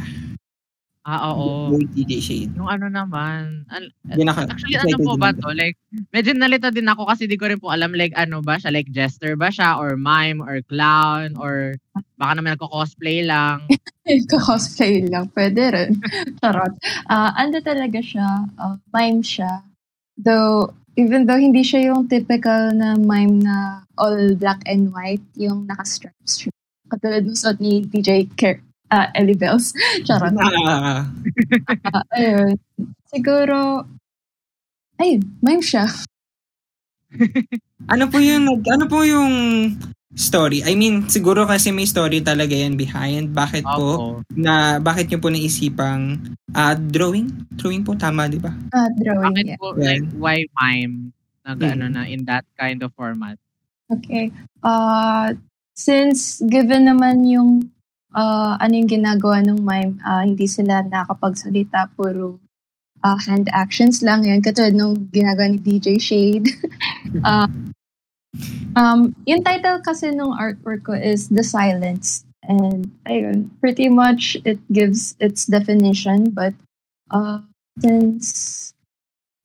Speaker 6: Ah, oo.
Speaker 7: DJ Shade.
Speaker 6: Yung ano naman. al-
Speaker 7: ako-
Speaker 6: actually, ano po ba to? Like, medyo nalito din ako kasi di ko rin po alam like ano ba siya. Like, jester ba siya? Or mime? Or clown? Or baka naman nagko-cosplay lang.
Speaker 9: Cosplay lang, pwede rin. Charot. Ah, ano talaga siya, ah, mime siya. Though, even though hindi siya yung typical na mime na all black and white, yung naka-stripes siya. Katulad ng suot ni DJ Ker, ah, Ellie Bells. Charot.
Speaker 7: Ah,
Speaker 9: Ah, ayun. Siguro, ayun, mime siya.
Speaker 7: ano po yung ano po yung story? I mean, siguro kasi may story talaga yan behind. Bakit po
Speaker 6: Opo.
Speaker 7: na bakit niyo po naisipang ah, drawing? Drawing po tama, di ba?
Speaker 9: Ah, drawing,
Speaker 6: Bakit
Speaker 9: yeah.
Speaker 6: po,
Speaker 7: Yeah.
Speaker 6: like, why mime? Nag,
Speaker 7: Mm.
Speaker 6: ano na, in that kind of format.
Speaker 9: Okay. Uh, since given naman yung uh, ano yung ginagawa ng mime, uh, hindi sila nakapagsalita, puro uh, hand actions lang yan. Katulad nung ginagawa ni DJ Shade. uh, um, yung title kasi nung artwork ko is The Silence. And ayun, pretty much it gives its definition. But uh, since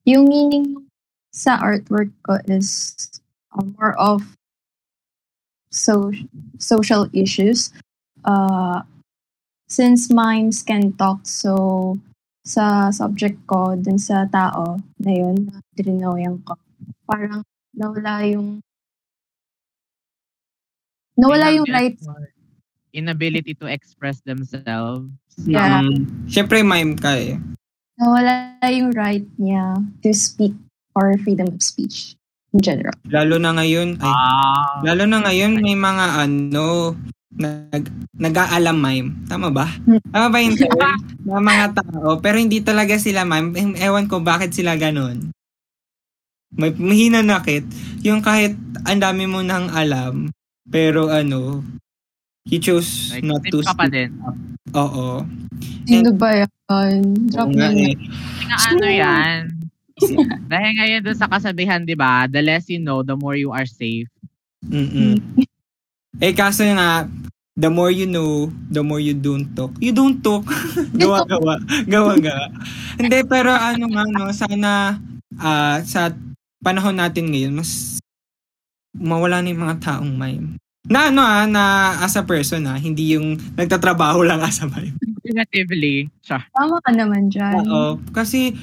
Speaker 9: yung meaning sa artwork ko is uh, more of so social issues. Uh, since minds can talk, so sa subject ko, dun sa tao na yun, na drinoyan ko, parang nawala yung nawala yung right
Speaker 6: Inability to express themselves.
Speaker 9: Yeah.
Speaker 7: Mm, Siyempre, mime ka eh.
Speaker 9: nawala yung right niya to speak or freedom of speech in general.
Speaker 7: Lalo na ngayon, ay,
Speaker 6: Ah.
Speaker 7: lalo na ngayon may mga ano, nag, nag-aalam mime. Tama ba? Tama ba yun? term? Mga mga tao, pero hindi talaga sila mime. Ewan ko bakit sila ganun. may mahinanakit, yung kahit ang dami mo nang alam, pero ano, he chose
Speaker 6: Like,
Speaker 7: not to speak
Speaker 6: din.
Speaker 7: up. Oo.
Speaker 9: Sino ba yan? Drop
Speaker 7: nga
Speaker 9: na.
Speaker 7: eh.
Speaker 6: Ano yan. Dahil ngayon doon sa kasabihan, di ba, the less you know, the more you are safe.
Speaker 7: Mm-mm. eh kaso nga, the more you know, the more you don't talk. You don't talk. Gawa-gawa. Gawa-gawa. Hindi, pero ano nga, no, sana ah, sa panahon natin ngayon, mas mawala na yung mga taong mime. Na ano ah, na as a person ah, hindi yung nagtatrabaho lang as a mime.
Speaker 6: Negatively. Siya.
Speaker 9: Tama ka naman dyan.
Speaker 7: Oo. Kasi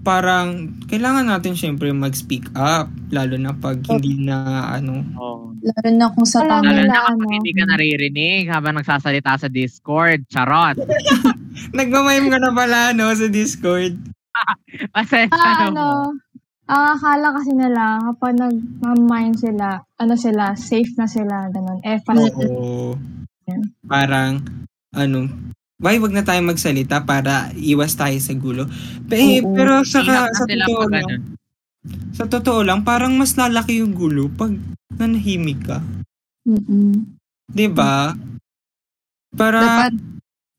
Speaker 7: parang kailangan natin syempre mag-speak up. Lalo na pag hindi na ano.
Speaker 6: Oh.
Speaker 9: Lalo na kung sa tama
Speaker 6: Lalo na
Speaker 8: ano.
Speaker 6: hindi ka naririnig habang nagsasalita sa Discord. Charot.
Speaker 7: Nagmamime ka na pala no sa Discord.
Speaker 6: Kasi
Speaker 8: Ah,
Speaker 6: ano,
Speaker 8: ano, ang akala kasi nila, kapag nag-mime sila, ano sila, safe na sila, ganun. Eh.
Speaker 7: Oo. Parang, ano, why wag na tayo magsalita para iwas tayo sa gulo. Pe,
Speaker 9: Oo.
Speaker 7: pero sa,
Speaker 6: na
Speaker 7: sa
Speaker 6: sila
Speaker 7: totoo lang,
Speaker 6: ganun.
Speaker 7: sa totoo lang, parang mas lalaki yung gulo pag nanahimik ka.
Speaker 9: Mm-mm.
Speaker 7: 'Di ba? Para,
Speaker 9: Dapat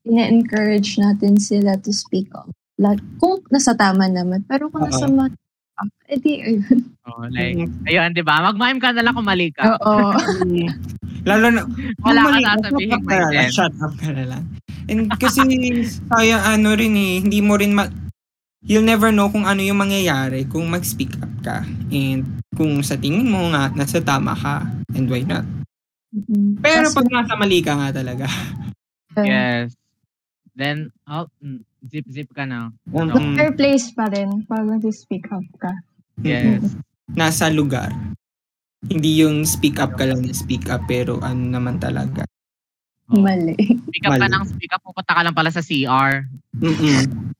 Speaker 9: ina-encourage natin sila to speak up. Like, kung nasa tama naman. Pero kung nasa mali, ah, edi ayun.
Speaker 6: Oh, like, ayun, di ba? Mag-mime ka na lang kung mali ka.
Speaker 9: Oo.
Speaker 7: lalo na,
Speaker 6: Wala
Speaker 7: kung
Speaker 6: ka sasabihin,
Speaker 7: shut up ka na lang, And kasi, kaya ano rin eh, hindi mo rin ma- you'll never know kung ano yung mangyayari kung mag-speak up ka. And kung sa tingin mo nga, nasa tama ka. And why not?
Speaker 9: Mm-mm.
Speaker 7: Pero
Speaker 9: Tas-
Speaker 7: pag nasa mali ka nga talaga.
Speaker 6: Yes. Then, oh, mm, zip-zip ka na.
Speaker 7: Um.
Speaker 8: Fair place pa rin pag mag-speak up ka.
Speaker 6: Yes.
Speaker 7: nasa lugar. Hindi yung speak up ka lang na speak up pero ano naman talaga.
Speaker 9: Mali.
Speaker 6: Speak up ka
Speaker 7: Mali.
Speaker 6: ng speak up, pupunta ka lang pala sa CR.
Speaker 7: Mm-mm.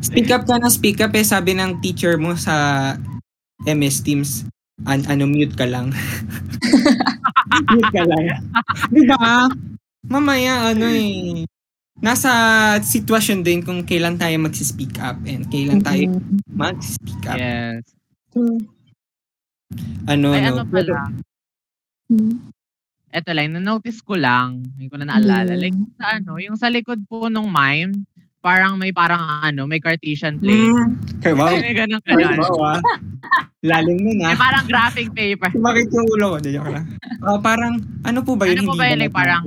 Speaker 7: Speak up ka na speak up eh sabi ng teacher mo sa MS Teams an ano mute ka lang. mute ka lang. Di ba? Mamaya ano eh nasa sitwasyon din kung kailan tayo magsi-speak up and kailan tayo
Speaker 9: Mm-mm.
Speaker 7: mag-speak up.
Speaker 6: Yes.
Speaker 7: Ano,
Speaker 6: Ay,
Speaker 7: no?
Speaker 6: ano pala.
Speaker 9: Mm.
Speaker 6: Eto lang, na-notice ko lang, hindi ko na naalala.
Speaker 9: Mm.
Speaker 6: Like, sa ano, yung sa likod po nung mime, parang may parang ano, may Cartesian plate.
Speaker 7: Mm. Kay wow.
Speaker 6: May ganun
Speaker 7: Kay
Speaker 6: ganun.
Speaker 7: wow ah. Lalim nun ah.
Speaker 6: May parang graphic paper.
Speaker 7: Bakit yung ulo ko? Joke lang. Ah, parang, ano po ba yun?
Speaker 6: Ano po ba yun? Like, parang-?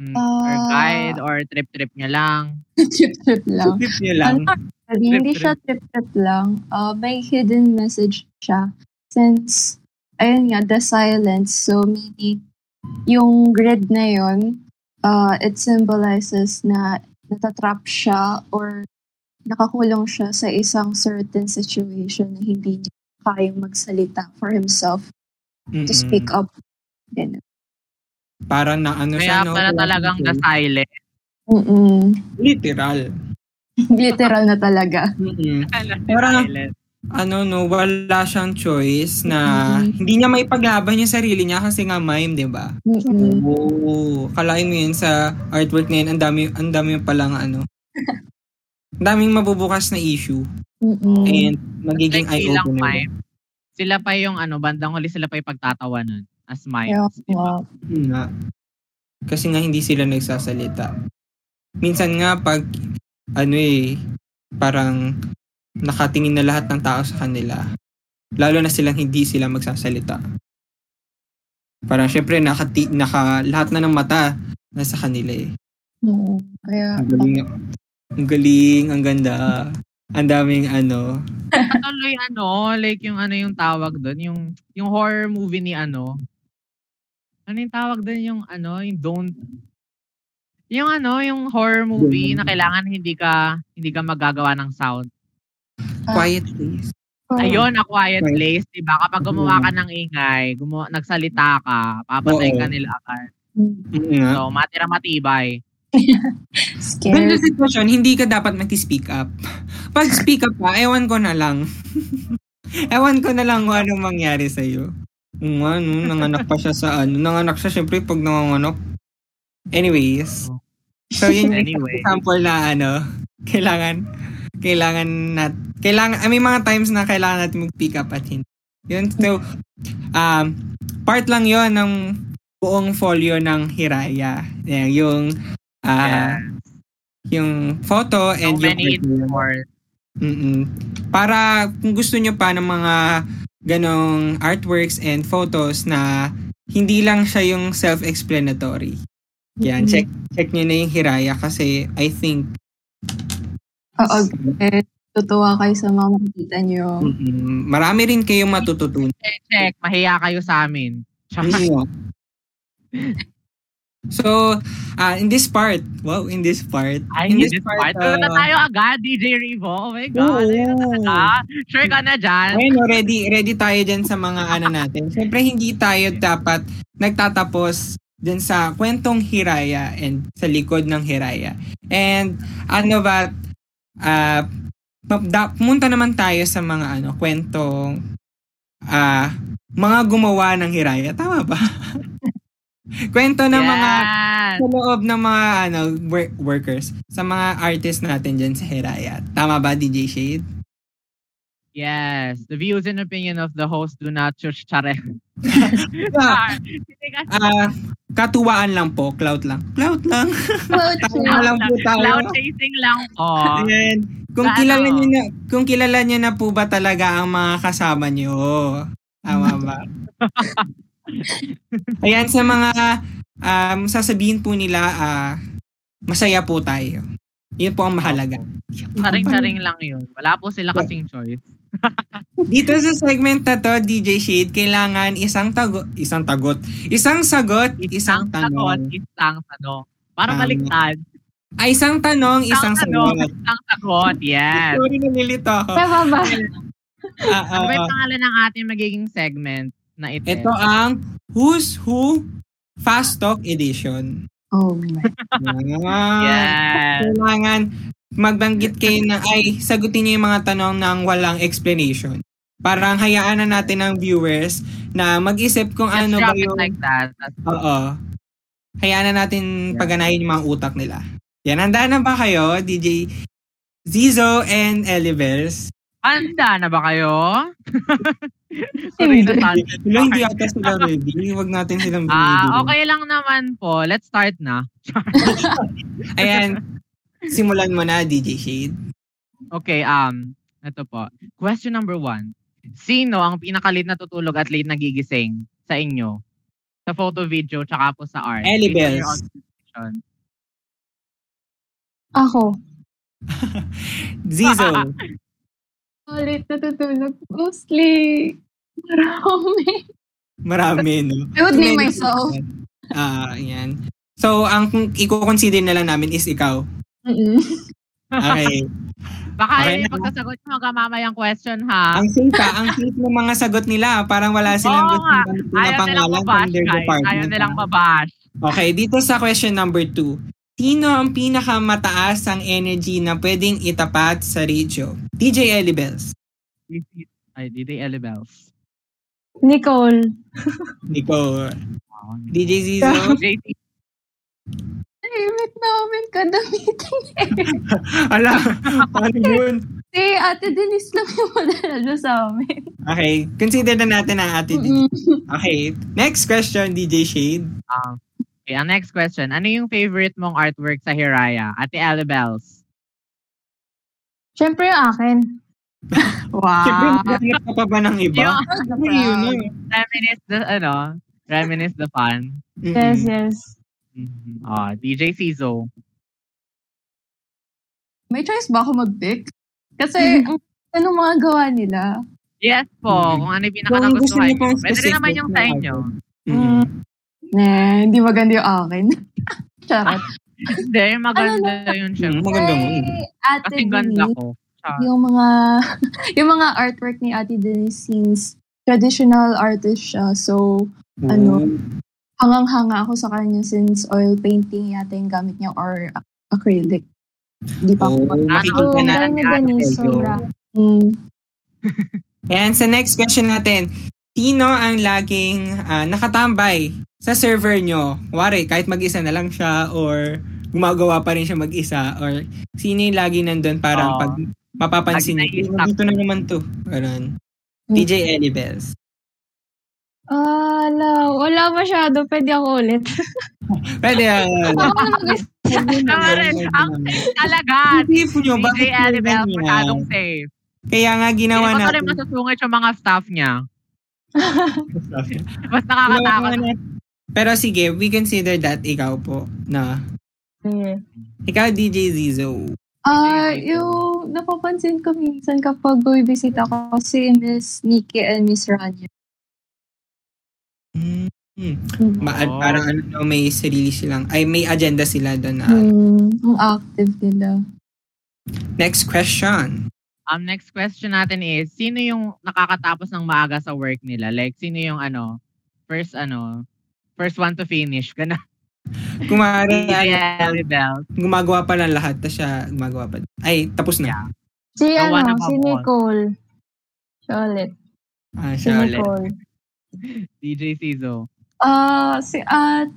Speaker 6: Mm, or
Speaker 9: Ah.
Speaker 6: guide, or trip-trip nyo lang.
Speaker 9: Trip-trip lang.
Speaker 7: Tip niyo lang.
Speaker 9: Actually, hindi siya trip-trip lang. Uh, may hidden message siya. Since, ayun nga, the silence. So, meaning, yung grid na yun, uh, it symbolizes na natatrap siya or nakakulong siya sa isang certain situation na hindi niya kayang magsalita for himself to
Speaker 7: Mm-mm.
Speaker 9: speak up. Ganun.
Speaker 7: Parang na ano siya,
Speaker 6: Kaya
Speaker 7: no?
Speaker 6: pala talagang the silent.
Speaker 9: Mm-mm.
Speaker 7: Literal.
Speaker 9: Literal na talaga.
Speaker 7: Mm-mm. Parang-. Ano, no, wala siyang choice na
Speaker 9: Mhm.
Speaker 7: hindi niya maipaglaban yung sarili niya kasi nga mime, di ba?
Speaker 9: Mm-mm.
Speaker 7: Oo. Kalain mo yun sa artwork na yun, ang dami, ang dami palang ano. ang daming mabubukas na issue.
Speaker 9: Mm-mm.
Speaker 7: And magiging
Speaker 6: Like,
Speaker 7: eye-opener.
Speaker 6: mime, sila pa yung ano, bandang huli sila pa yung pagtatawanan as
Speaker 9: Kaya,
Speaker 6: mimes. di ba?
Speaker 9: wow.
Speaker 7: Yun nga. Kasi nga hindi sila nagsasalita. Minsan nga pag ano eh parang nakatingin na lahat ng tao sa kanila. Lalo na silang hindi sila magsasalita. Parang syempre nakati, naka lahat na ng mata nasa kanila eh.
Speaker 9: Oo. Kaya,
Speaker 7: Ang galing, ang galing, ang ganda. Ang daming ano.
Speaker 6: Patuloy ano, like yung ano yung tawag doon, yung yung horror movie ni ano. Ano yung tawag doon yung ano, yung don't yung ano, yung horror movie na kailangan hindi ka hindi ka magagawa ng sound.
Speaker 7: Quiet please.
Speaker 6: Ayun, a quiet
Speaker 7: Right.
Speaker 6: place, 'di ba? Kapag gumawa ka ng ingay, gumawa, nagsalita ka, papatay
Speaker 7: Oo.
Speaker 6: ka nila agad.
Speaker 7: Mm, nga.
Speaker 6: So, matira matibay.
Speaker 7: Ganun
Speaker 9: scared.
Speaker 7: sa sitwasyon, hindi ka dapat mag-speak up. Pag speak up ka, ewan ko na lang. ewan ko na lang kung anong mangyari sa'yo. Kung ano, nanganak pa siya sa ano. Nanganak siya, syempre, pag nanganganak. Anyways. So, yun yung
Speaker 6: Anyway.
Speaker 7: example na ano, kailangan, kailangan nat kailangan, may mga times na kailangan natin mag-pick up at hindi. Yun, so, um, part lang yon ng buong folio ng Hiraya. Yung, ah, yung photo and
Speaker 6: So
Speaker 7: yung
Speaker 6: many more.
Speaker 7: Mm-mm. Para kung gusto nyo pa ng mga ganong artworks and photos na hindi lang siya yung self-explanatory. Yan, check check nyo na yung Hiraya kasi I think
Speaker 9: Oo, eh, tutuwa kayo sa mga makikita nyo.
Speaker 7: mm, marami rin kayong matututunan.
Speaker 6: Check, check. Mahiya kayo sa amin.
Speaker 7: So, uh, in this part, wow, in this part,
Speaker 6: Ay,
Speaker 7: in
Speaker 6: this part.
Speaker 7: uh,
Speaker 6: Tulo na tayo agad, DJ Revo. Oh my God. Talaga. Sure ka na dyan?
Speaker 7: Ayun, no, ready, ready tayo dyan sa mga ano natin. Siyempre, hindi tayo dapat nagtatapos dyan sa kwentong Hiraya and sa likod ng Hiraya. And ano ba, uh, pumunta naman tayo sa mga ano, kwentong ah mga gumawa ng Hiraya. Tama ba? Kwento ng mga
Speaker 6: Yes.
Speaker 7: sa loob ng mga ano work- workers, sa mga artists natin dyan sa Hiraya. Tama ba, DJ Shade?
Speaker 6: Yes. The views and opinion of the host do not chuch chare.
Speaker 7: Ah, ah, katuwaan lang po, clout lang. Clout lang. Tama lang po tayo.
Speaker 6: Cloud chasing lang po.
Speaker 7: Ayan. Kung
Speaker 6: Sa
Speaker 7: kilala niyo na, kung kilala niyo na po ba talaga ang mga kasama niyo? Tama ba? Ayan, sa mga um, sasabihin po nila, ah, masaya po tayo. Yun po ang mahalaga.
Speaker 6: Charing-charing lang yun. Wala po sila kasing choice.
Speaker 7: Dito sa segment na to, DJ Shade, kailangan isang tagot, isang tagot, isang sagot, isang,
Speaker 6: Sagot,
Speaker 7: tanong.
Speaker 6: isang tanong. Para
Speaker 7: Tama.
Speaker 6: baliktad.
Speaker 7: Ay, isang tanong, isang,
Speaker 6: tanong,
Speaker 7: sagot.
Speaker 6: isang sagot. Yes.
Speaker 7: Sorry, nalilito ako.
Speaker 8: Tama ba?
Speaker 7: Ah, ah,
Speaker 6: Ano ba yung pangalan ng ating magiging segment na ito?
Speaker 7: Ito ang Who's Who Fast Talk Edition.
Speaker 9: Oh my.
Speaker 7: Ah,
Speaker 6: Yes.
Speaker 7: Kailangan magbanggit kayo na ay sagutin niyo yung mga tanong ng walang explanation. Parang hayaan na natin ng viewers na mag-isip kung
Speaker 6: Just
Speaker 7: ano ba yung...
Speaker 6: like that.
Speaker 7: Oo. Hayaan na natin paganahin yung mga utak nila. Yan, handa na ba kayo, DJ Zizo and Elivers?
Speaker 6: Handa na ba kayo?
Speaker 8: Hindi.
Speaker 7: Wala, hindi ata sila ready. Huwag natin silang
Speaker 6: Ah,
Speaker 7: binibigyan.
Speaker 6: okay lang naman po. Let's start na.
Speaker 7: Ayan, simulan mo na, DJ Shade.
Speaker 6: Okay, um, ito po. Question number one. Sino ang pinakalit na tutulog at late nagigising sa inyo? Sa photo, video, tsaka po sa art.
Speaker 7: Ellie Bells.
Speaker 8: Ako.
Speaker 7: Zizo.
Speaker 9: Ulit natutulog. Mostly, marami.
Speaker 7: Marami, no?
Speaker 9: I would name myself.
Speaker 7: Ah, yan. So, ang i-consider na lang namin is ikaw.
Speaker 9: Mm-mm.
Speaker 7: Okay.
Speaker 6: Baka
Speaker 7: Okay na.
Speaker 6: pagkasagot nyo hanggang mamayang question ha.
Speaker 7: ang safe ha, ang safe ng mga sagot nila. Parang wala silang
Speaker 6: Oo
Speaker 7: gusto
Speaker 6: nga.
Speaker 7: na
Speaker 6: Ayaw nilang
Speaker 7: pangalan from their
Speaker 6: guys.
Speaker 7: department.
Speaker 6: Ayaw nilang
Speaker 7: ha?
Speaker 6: mabash.
Speaker 7: Okay, dito sa question number two. Sino ang pinakamataas ang energy na pwedeng itapat sa radio? DJ Ellie Bells.
Speaker 6: Ay, DJ Ellie Bells.
Speaker 8: Nicole.
Speaker 7: Nico.
Speaker 6: Wow.
Speaker 7: DJ Zizo.
Speaker 9: Tahimik namin kada meeting eh.
Speaker 7: Ala, ano yun?
Speaker 9: Si Ate Denise lang yung madala sa amin.
Speaker 7: Okay, consider na natin ang ate.
Speaker 9: Mm-mm.
Speaker 7: Okay, next question, DJ Shade.
Speaker 6: Um, okay, ang next question. Ano yung favorite mong artwork sa Hiraya? Ate Ellie Bells.
Speaker 8: Siyempre yung akin.
Speaker 7: Siyempre,
Speaker 9: Wow.
Speaker 7: naghanap ka pa ba ng iba?
Speaker 6: Yung
Speaker 7: yun
Speaker 6: reminisce the, ano, reminisce the fun.
Speaker 8: Yes, yes.
Speaker 6: Mhm. Ah, DJ Cizo.
Speaker 9: May choice ba ako mag-pick? Kasi, ang anong mga gawa nila?
Speaker 6: Yes po,
Speaker 7: Mhm.
Speaker 6: kung ano yung pinaka-nagustuhan nyo. Pwede rin naman yung
Speaker 7: na
Speaker 6: sa inyo.
Speaker 7: Mm.
Speaker 9: Nah, hindi maganda yung akin. Charot.
Speaker 6: Hindi, maganda yun siya.
Speaker 7: Mm, maganda mo.
Speaker 9: Kay Ate
Speaker 6: Kasi ganda
Speaker 9: Denise,
Speaker 6: ko. Siya.
Speaker 9: yung mga yung mga artwork ni Ate Denise since traditional artist siya. So, Ano? Hangang-hanga ako sa kanya since oil painting yata yung gamit niya or ac- acrylic. Hindi pa ako
Speaker 7: Oh,
Speaker 9: mag-
Speaker 7: makikita
Speaker 8: Oo,
Speaker 7: na
Speaker 8: ni Denise, sobra.
Speaker 9: Mm.
Speaker 7: And sa next question natin, sino ang laging ah, nakatambay sa server nyo? Wari, kahit mag-isa na lang siya or gumagawa pa rin siya mag-isa or sino yung lagi nandun parang
Speaker 6: Oo.
Speaker 7: pag mapapansin niyo. Dito na naman to. Ganun. DJ Ellie Bells.
Speaker 8: Ah, wala. Wala masyado. Pwede ako ulit.
Speaker 7: Pwede yan.
Speaker 8: ako.
Speaker 6: Tama rin. Ang safe talaga.
Speaker 7: Isip nyo,
Speaker 6: DJ
Speaker 7: bakit
Speaker 6: Annabelle,
Speaker 7: ganyan?
Speaker 6: masyadong safe.
Speaker 7: Kaya nga ginawa
Speaker 6: Hindi ko
Speaker 7: natin.
Speaker 6: rin masusungit yung mga staff niya. Mas nakakatakot.
Speaker 7: Natin. Pero sige, we consider that ikaw po. Na.
Speaker 8: Sige.
Speaker 7: Ikaw, DJ Zizo.
Speaker 9: Ah, yung napapansin ko minsan kapag bumibisit ako si Miss Nikki and Miss Rania.
Speaker 7: Hmm.
Speaker 9: Mm.
Speaker 7: Ma-
Speaker 6: Oo.
Speaker 7: Parang ano, no, may sarili silang, ay may agenda sila doon. na
Speaker 9: Hmm, ang active nila.
Speaker 7: Next question.
Speaker 6: Um, next question natin is, sino yung nakakatapos ng maaga sa work nila? Like, sino yung ano, first ano, first one to finish? Gana.
Speaker 7: Kumari, ano,
Speaker 6: Annabelle.
Speaker 7: gumagawa pa lang lahat, tapos siya gumagawa pa. Ay, tapos na.
Speaker 6: Yeah.
Speaker 8: Si
Speaker 6: Gawa
Speaker 8: ano,
Speaker 6: na
Speaker 8: si Nicole. Siya ulit.
Speaker 7: Ah,
Speaker 8: Si
Speaker 7: siya.
Speaker 6: ulit.
Speaker 8: Nicole.
Speaker 6: DJ Cizo.
Speaker 9: Ah, si Ate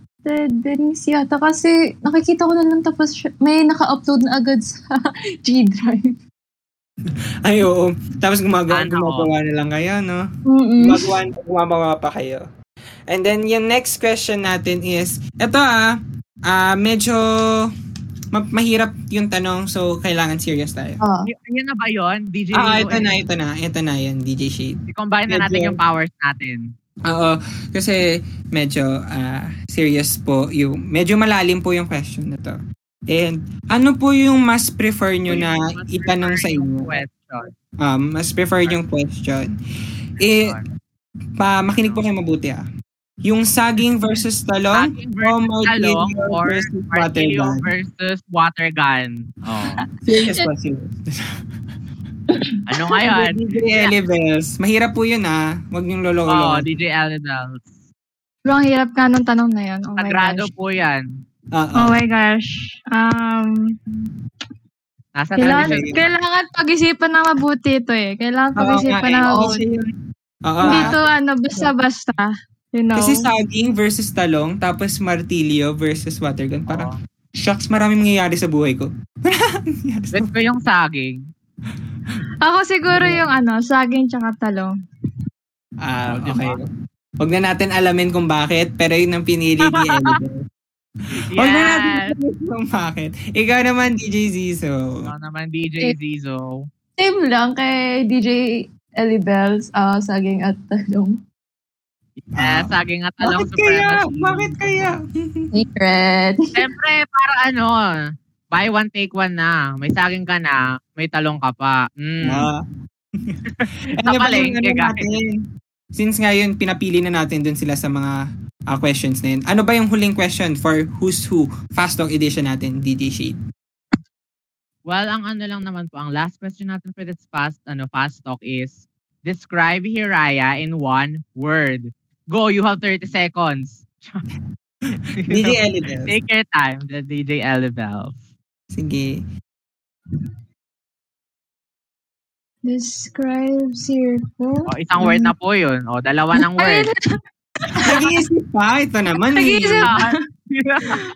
Speaker 9: Denise yata kasi nakikita ko na lang tapos siya- may naka-upload na agad sa G Drive.
Speaker 7: Ay, oo. Tapos gumagawa,
Speaker 6: Ano?
Speaker 7: gumagawa na lang kayo, no?
Speaker 9: Mm-mm.
Speaker 7: Gumagawa, gumagawa pa kayo. And then, yung next question natin is, eto ah, ah medyo ma- mahirap yung tanong, so kailangan serious tayo.
Speaker 9: Ah.
Speaker 6: Y- Yan na ba yun? DJ
Speaker 7: Ah, ito na, ito na. Ito na yan, DJ Shade.
Speaker 6: I-combine na natin yung powers natin.
Speaker 7: Oo, kasi medyo ah, serious po yung, medyo malalim po yung question na to. And ano po yung mas prefer nyo na itanong sa inyo?
Speaker 6: Question.
Speaker 7: Um, mas prefer yung question. Eh, pa, makinig po kayo mabuti ah. Yung saging versus talong
Speaker 6: Saging
Speaker 7: o
Speaker 6: versus talong
Speaker 7: martilyo
Speaker 6: or
Speaker 7: versus water gun?
Speaker 6: versus water gun. Oh.
Speaker 7: Serious serious.
Speaker 6: Ano ngayon?
Speaker 7: DJ Elibels. Mahirap po yun ah. Huwag niyong
Speaker 6: Oh,
Speaker 7: lolo-lolo.
Speaker 6: DJ Elidel.
Speaker 8: Sobrang hirap ka nung tanong na yun. Oh my
Speaker 6: Sagrado
Speaker 8: gosh.
Speaker 6: po yan.
Speaker 8: Oh my gosh. Um,
Speaker 6: Nasa
Speaker 8: kailangan,
Speaker 6: tradition.
Speaker 8: kailangan pag-isipan na mabuti ito eh. Kailangan
Speaker 7: Oo
Speaker 8: pag-isipan
Speaker 7: nga
Speaker 8: na
Speaker 7: eh.
Speaker 8: mabuti.
Speaker 7: Oo.
Speaker 8: Hindi
Speaker 7: ah.
Speaker 8: to ano, basta-basta. You know?
Speaker 7: Kasi saging versus talong, tapos martilyo versus water gun. Parang, shucks, maraming mangyayari sa buhay ko. Maraming mangyayari sa
Speaker 6: ko yung saging.
Speaker 8: Ako siguro yung ano, saging tsaka talong.
Speaker 7: Ah,
Speaker 6: di
Speaker 7: okay. Huwag na natin alamin kung bakit, pero yun ang pinili ni Elibel. Huwag na natin
Speaker 6: Yes!
Speaker 7: alamin kung bakit. Ikaw naman, DJ Zizo.
Speaker 6: Ikaw naman, DJ Zizo.
Speaker 9: Same lang kay DJ Ellie Bells, ah, saging at talong.
Speaker 6: Eh, saging at talong
Speaker 7: Bakit kaya? Bakit kaya?
Speaker 9: Secret.
Speaker 6: Siyempre, para ano, buy one, take one na. May saging ka na, may talong ka pa. Mm.
Speaker 7: Ah.
Speaker 6: Sa
Speaker 7: ano ba yung
Speaker 6: palengke,
Speaker 7: ano
Speaker 6: guys.
Speaker 7: Since ngayon, pinapili na natin dun sila sa mga ah, questions na yun. Ano ba yung huling question for Who's Who Fast Talk Edition natin, DJ Shade?
Speaker 6: Well, ang ano lang naman po, ang last question natin for this fast, ano, fast talk is, describe Hiraya in one word. Go, you have 30 seconds.
Speaker 7: DJ Elidel.
Speaker 6: Take your time, the DJ Elibel.
Speaker 7: Sige.
Speaker 8: Describe circle.
Speaker 6: O, isang word na po yun. O, dalawa ng word.
Speaker 7: Nag-iisip pa. Ito naman. eh.
Speaker 8: Nag-iisip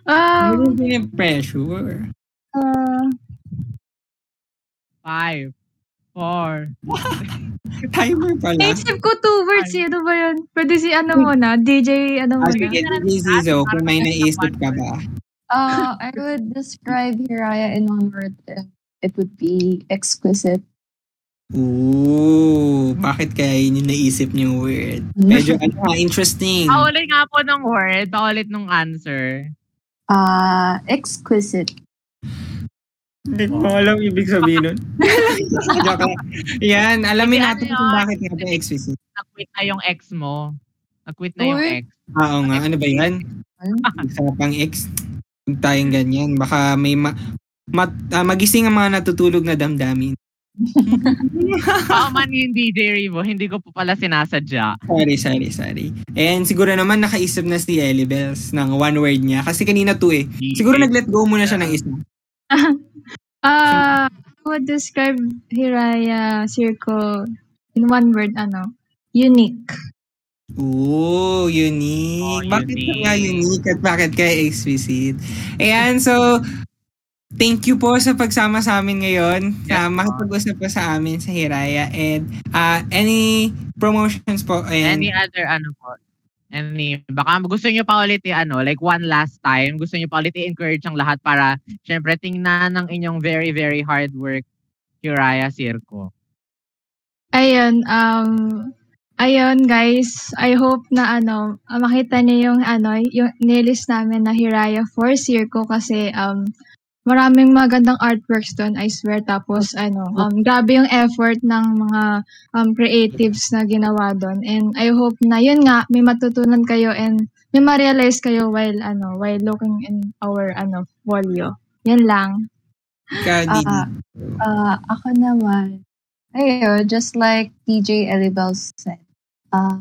Speaker 8: Um,
Speaker 7: Meron din yung pressure.
Speaker 8: uh,
Speaker 6: Five, four,
Speaker 7: Timer pala.
Speaker 8: naisip ko two words. eh. Ano ba yun? Pwede si ano muna, DJ ano
Speaker 7: Ah,
Speaker 8: muna.
Speaker 7: sige, DJ Zizo, kung may naisip ka ba?
Speaker 9: Uh, I would describe Hiraya in one word. uh, It would be exquisite.
Speaker 7: Ooh, bakit kaya yun yung naisip niyong word? Medyo ano, ah, interesting.
Speaker 6: Paulit nga po ng word, paulit ng answer.
Speaker 9: Ah, exquisite.
Speaker 7: Hindi ko alam ibig sabihin nun. Yan, alamin
Speaker 6: Hindi,
Speaker 7: natin
Speaker 6: ano
Speaker 7: kung
Speaker 6: yun?
Speaker 7: bakit nga ba explicit.
Speaker 6: Nag-quit na yung ex mo. Nag-quit na yung ex.
Speaker 7: Ah, Oo nga, ano ba yan? Isa pang ex. Huwag tayong ganyan. Baka may ma- mat- ah, magising ang mga natutulog na damdamin.
Speaker 6: Baka man yung DJ Rivo, hindi ko po pala sinasadya.
Speaker 7: Sorry, sorry, sorry. And siguro naman nakaisip na si Ellie Bells ng one word niya. Kasi kanina to eh. Siguro nag-let go muna siya ng isa.
Speaker 8: Uh, I would describe Hiraya Circle in one word, ano, unique.
Speaker 7: Ooh, unique.
Speaker 6: Oh,
Speaker 7: bakit
Speaker 6: unique.
Speaker 7: kaya unique at bakit kaya explicit? Ayan, so, thank you po sa pagsama sa amin ngayon.
Speaker 6: Yes,
Speaker 7: na makipag-usap po sa amin sa Hiraya. And uh, any promotions po? And,
Speaker 6: Any other ano po? Any, baka gusto niyo pa ulit i- ano, like one last time, gusto niyo pa ulit i-encourage ang lahat para syempre tingnan ng inyong very, very hard work, Hiraya Circo.
Speaker 8: Ayun, um, ayun guys, I hope na ano, ah, makita niyo yung ano, yung nilist namin na Hiraya for Circo kasi um, maraming magandang artworks doon, I swear. Tapos ano, um, grabe yung effort ng mga um, creatives na ginawa doon. And I hope na yun nga, may matutunan kayo and may ma-realize kayo while ano, while looking in our ano, folio. Yan lang.
Speaker 7: Ikaw, Didi.
Speaker 9: Ah, ah, ako naman, ayun, just like DJ Elibel said, uh,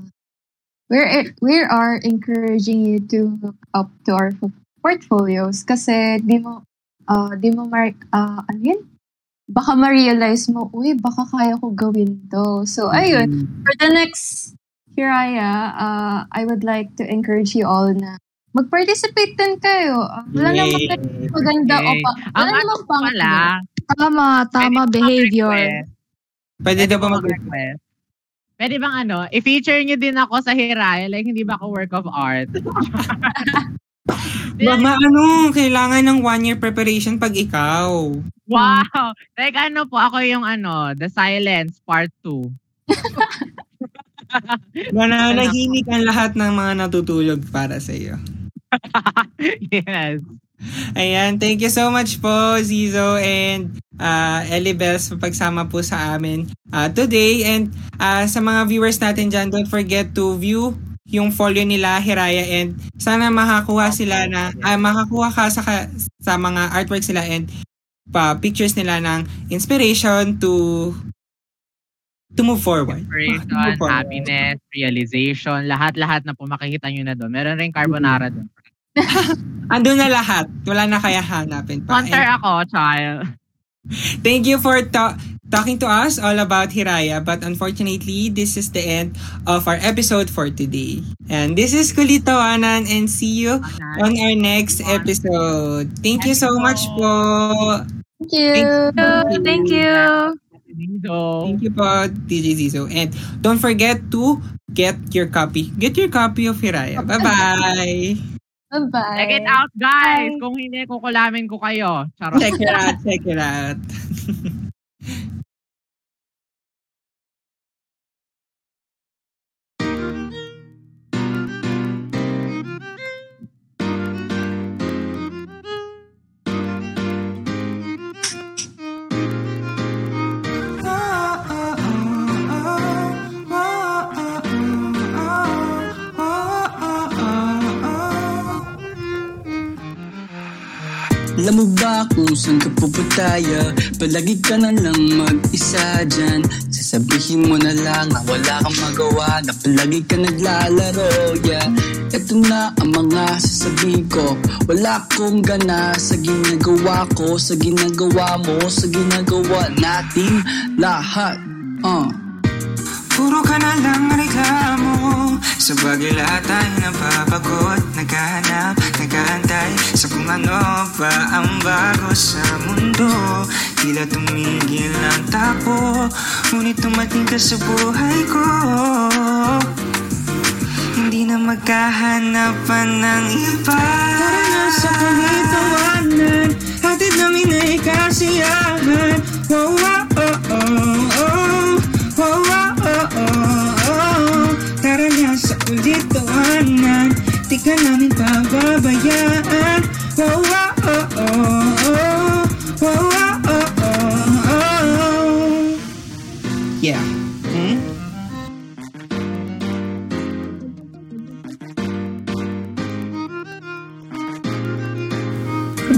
Speaker 9: we're, we are encouraging you to look up to our fo- portfolios kasi di mo, uh, di mo mark, uh, ano yun? Baka ma-realize mo, uy, baka kaya ko gawin to. So, ayun, for the next Hiraya, uh, I would like to encourage you all na mag-participate din kayo. Uh, wala
Speaker 7: Yay.
Speaker 9: namang maganda o pa.
Speaker 6: Ang
Speaker 9: Wala
Speaker 6: ano
Speaker 9: namang pang
Speaker 6: pala,
Speaker 8: Tama, tama
Speaker 6: pwede
Speaker 8: behavior.
Speaker 7: Pwede daw ba mag
Speaker 6: mag-request? Pwede bang ano, i-feature nyo din ako sa Hiraya, like hindi ba ako work of art?
Speaker 7: Mama, ano, kailangan ng one year preparation pag ikaw.
Speaker 6: Wow! Like ano po, ako yung ano, The Silence Part 2.
Speaker 7: Nananahimik ang lahat ng mga natutulog para sa iyo.
Speaker 6: yes.
Speaker 7: Ayan, thank you so much po, Zizo and uh, Ellie Bells sa pagsama po sa amin uh, today. And uh, sa mga viewers natin dyan, don't forget to view yung folio nila, Hiraya, and sana makakuha sila na, ah, makakuha ka sa, sa mga artworks nila and pa pictures nila ng inspiration to to move forward.
Speaker 6: Inspiration,
Speaker 7: Move forward.
Speaker 6: happiness, realization, lahat-lahat na po makikita nyo na doon. Meron rin carbonara doon.
Speaker 7: Andun na lahat. Wala na kaya hanapin pa.
Speaker 6: Sponsor
Speaker 7: And
Speaker 6: ako, child.
Speaker 7: thank you for ta- talking to us all about Hiraya. But unfortunately, this is the end of our episode for today. And this is Kulitawanan and see you on our next episode. Thank you so much po.
Speaker 9: Thank you.
Speaker 8: Thank you.
Speaker 7: Thank you po, DJ Zizo. And don't forget to get your copy. Get your copy of Hiraya. Bye-bye.
Speaker 9: Bye-bye.
Speaker 6: Check it out, guys! Kung hindi, kukulamin ko kayo. Charot.
Speaker 7: check it out. Check it out.
Speaker 10: kung saan ka puputaya? Palagi ka na lang mag-isa dyan Sasabihin mo na lang na wala kang magawa Na palagi ka naglalaro, yeah Ito na ang mga sasabihin ko Wala akong gana sa ginagawa ko Sa ginagawa mo, sa ginagawa nating lahat uh.
Speaker 7: Puro ka na lang reklamo. Sa bagay lahat ay napapagod Naghahanap, naghaantay. Sa kung ano ba ang bago sa mundo. Tila tumigil ang tapo Ngunit tumating ka sa buhay ko. Hindi na magkahanapan ng iba. Tara na sa kulitawanan Hatid namin ay kasiyahan Wow, wow, oh, oh na sa kulitawanan Di ka namin pababayaan Wow, wow, oh, oh, oh, oh, oh Yeah.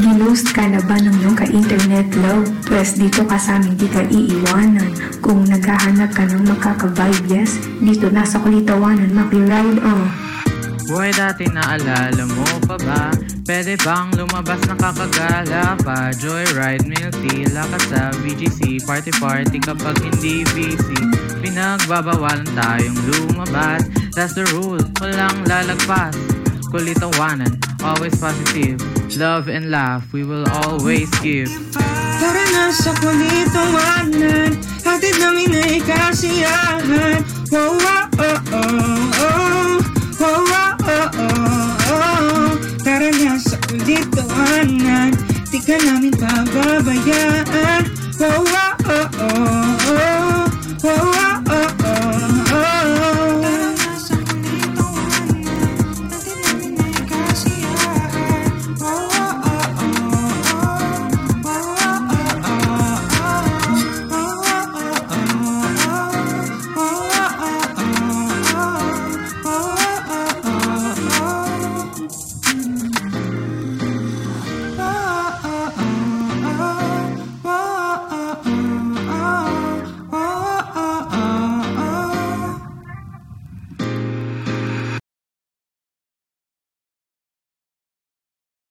Speaker 11: Ginost ka na ba ng iyong ka-internet love? Pwes dito ka sa amin di ka iiwanan. Kung naghahanap ka ng makaka-vibe, yes, dito na sa kulitawanan makiride, oh.
Speaker 6: Boy, dati naalala mo pa ba? Pwede bang lumabas ng kakagala pa? Joyride, milk tea, lakas sa BGC Party-party kapag hindi busy Pinagbabawalan tayong lumabas That's the rule, walang lalagpas Kulitawanan, always positive love and laugh we will always give.
Speaker 7: Tara sa kulitong anan, hatid namin ay kasiyahan. Wow, oh, oh, oh. Wow, oh, oh, oh. Tara sa kulitong anan, di namin pababayaan. Wow, wow, oh, oh, oh. Wow, oh oh. oh, oh, oh. oh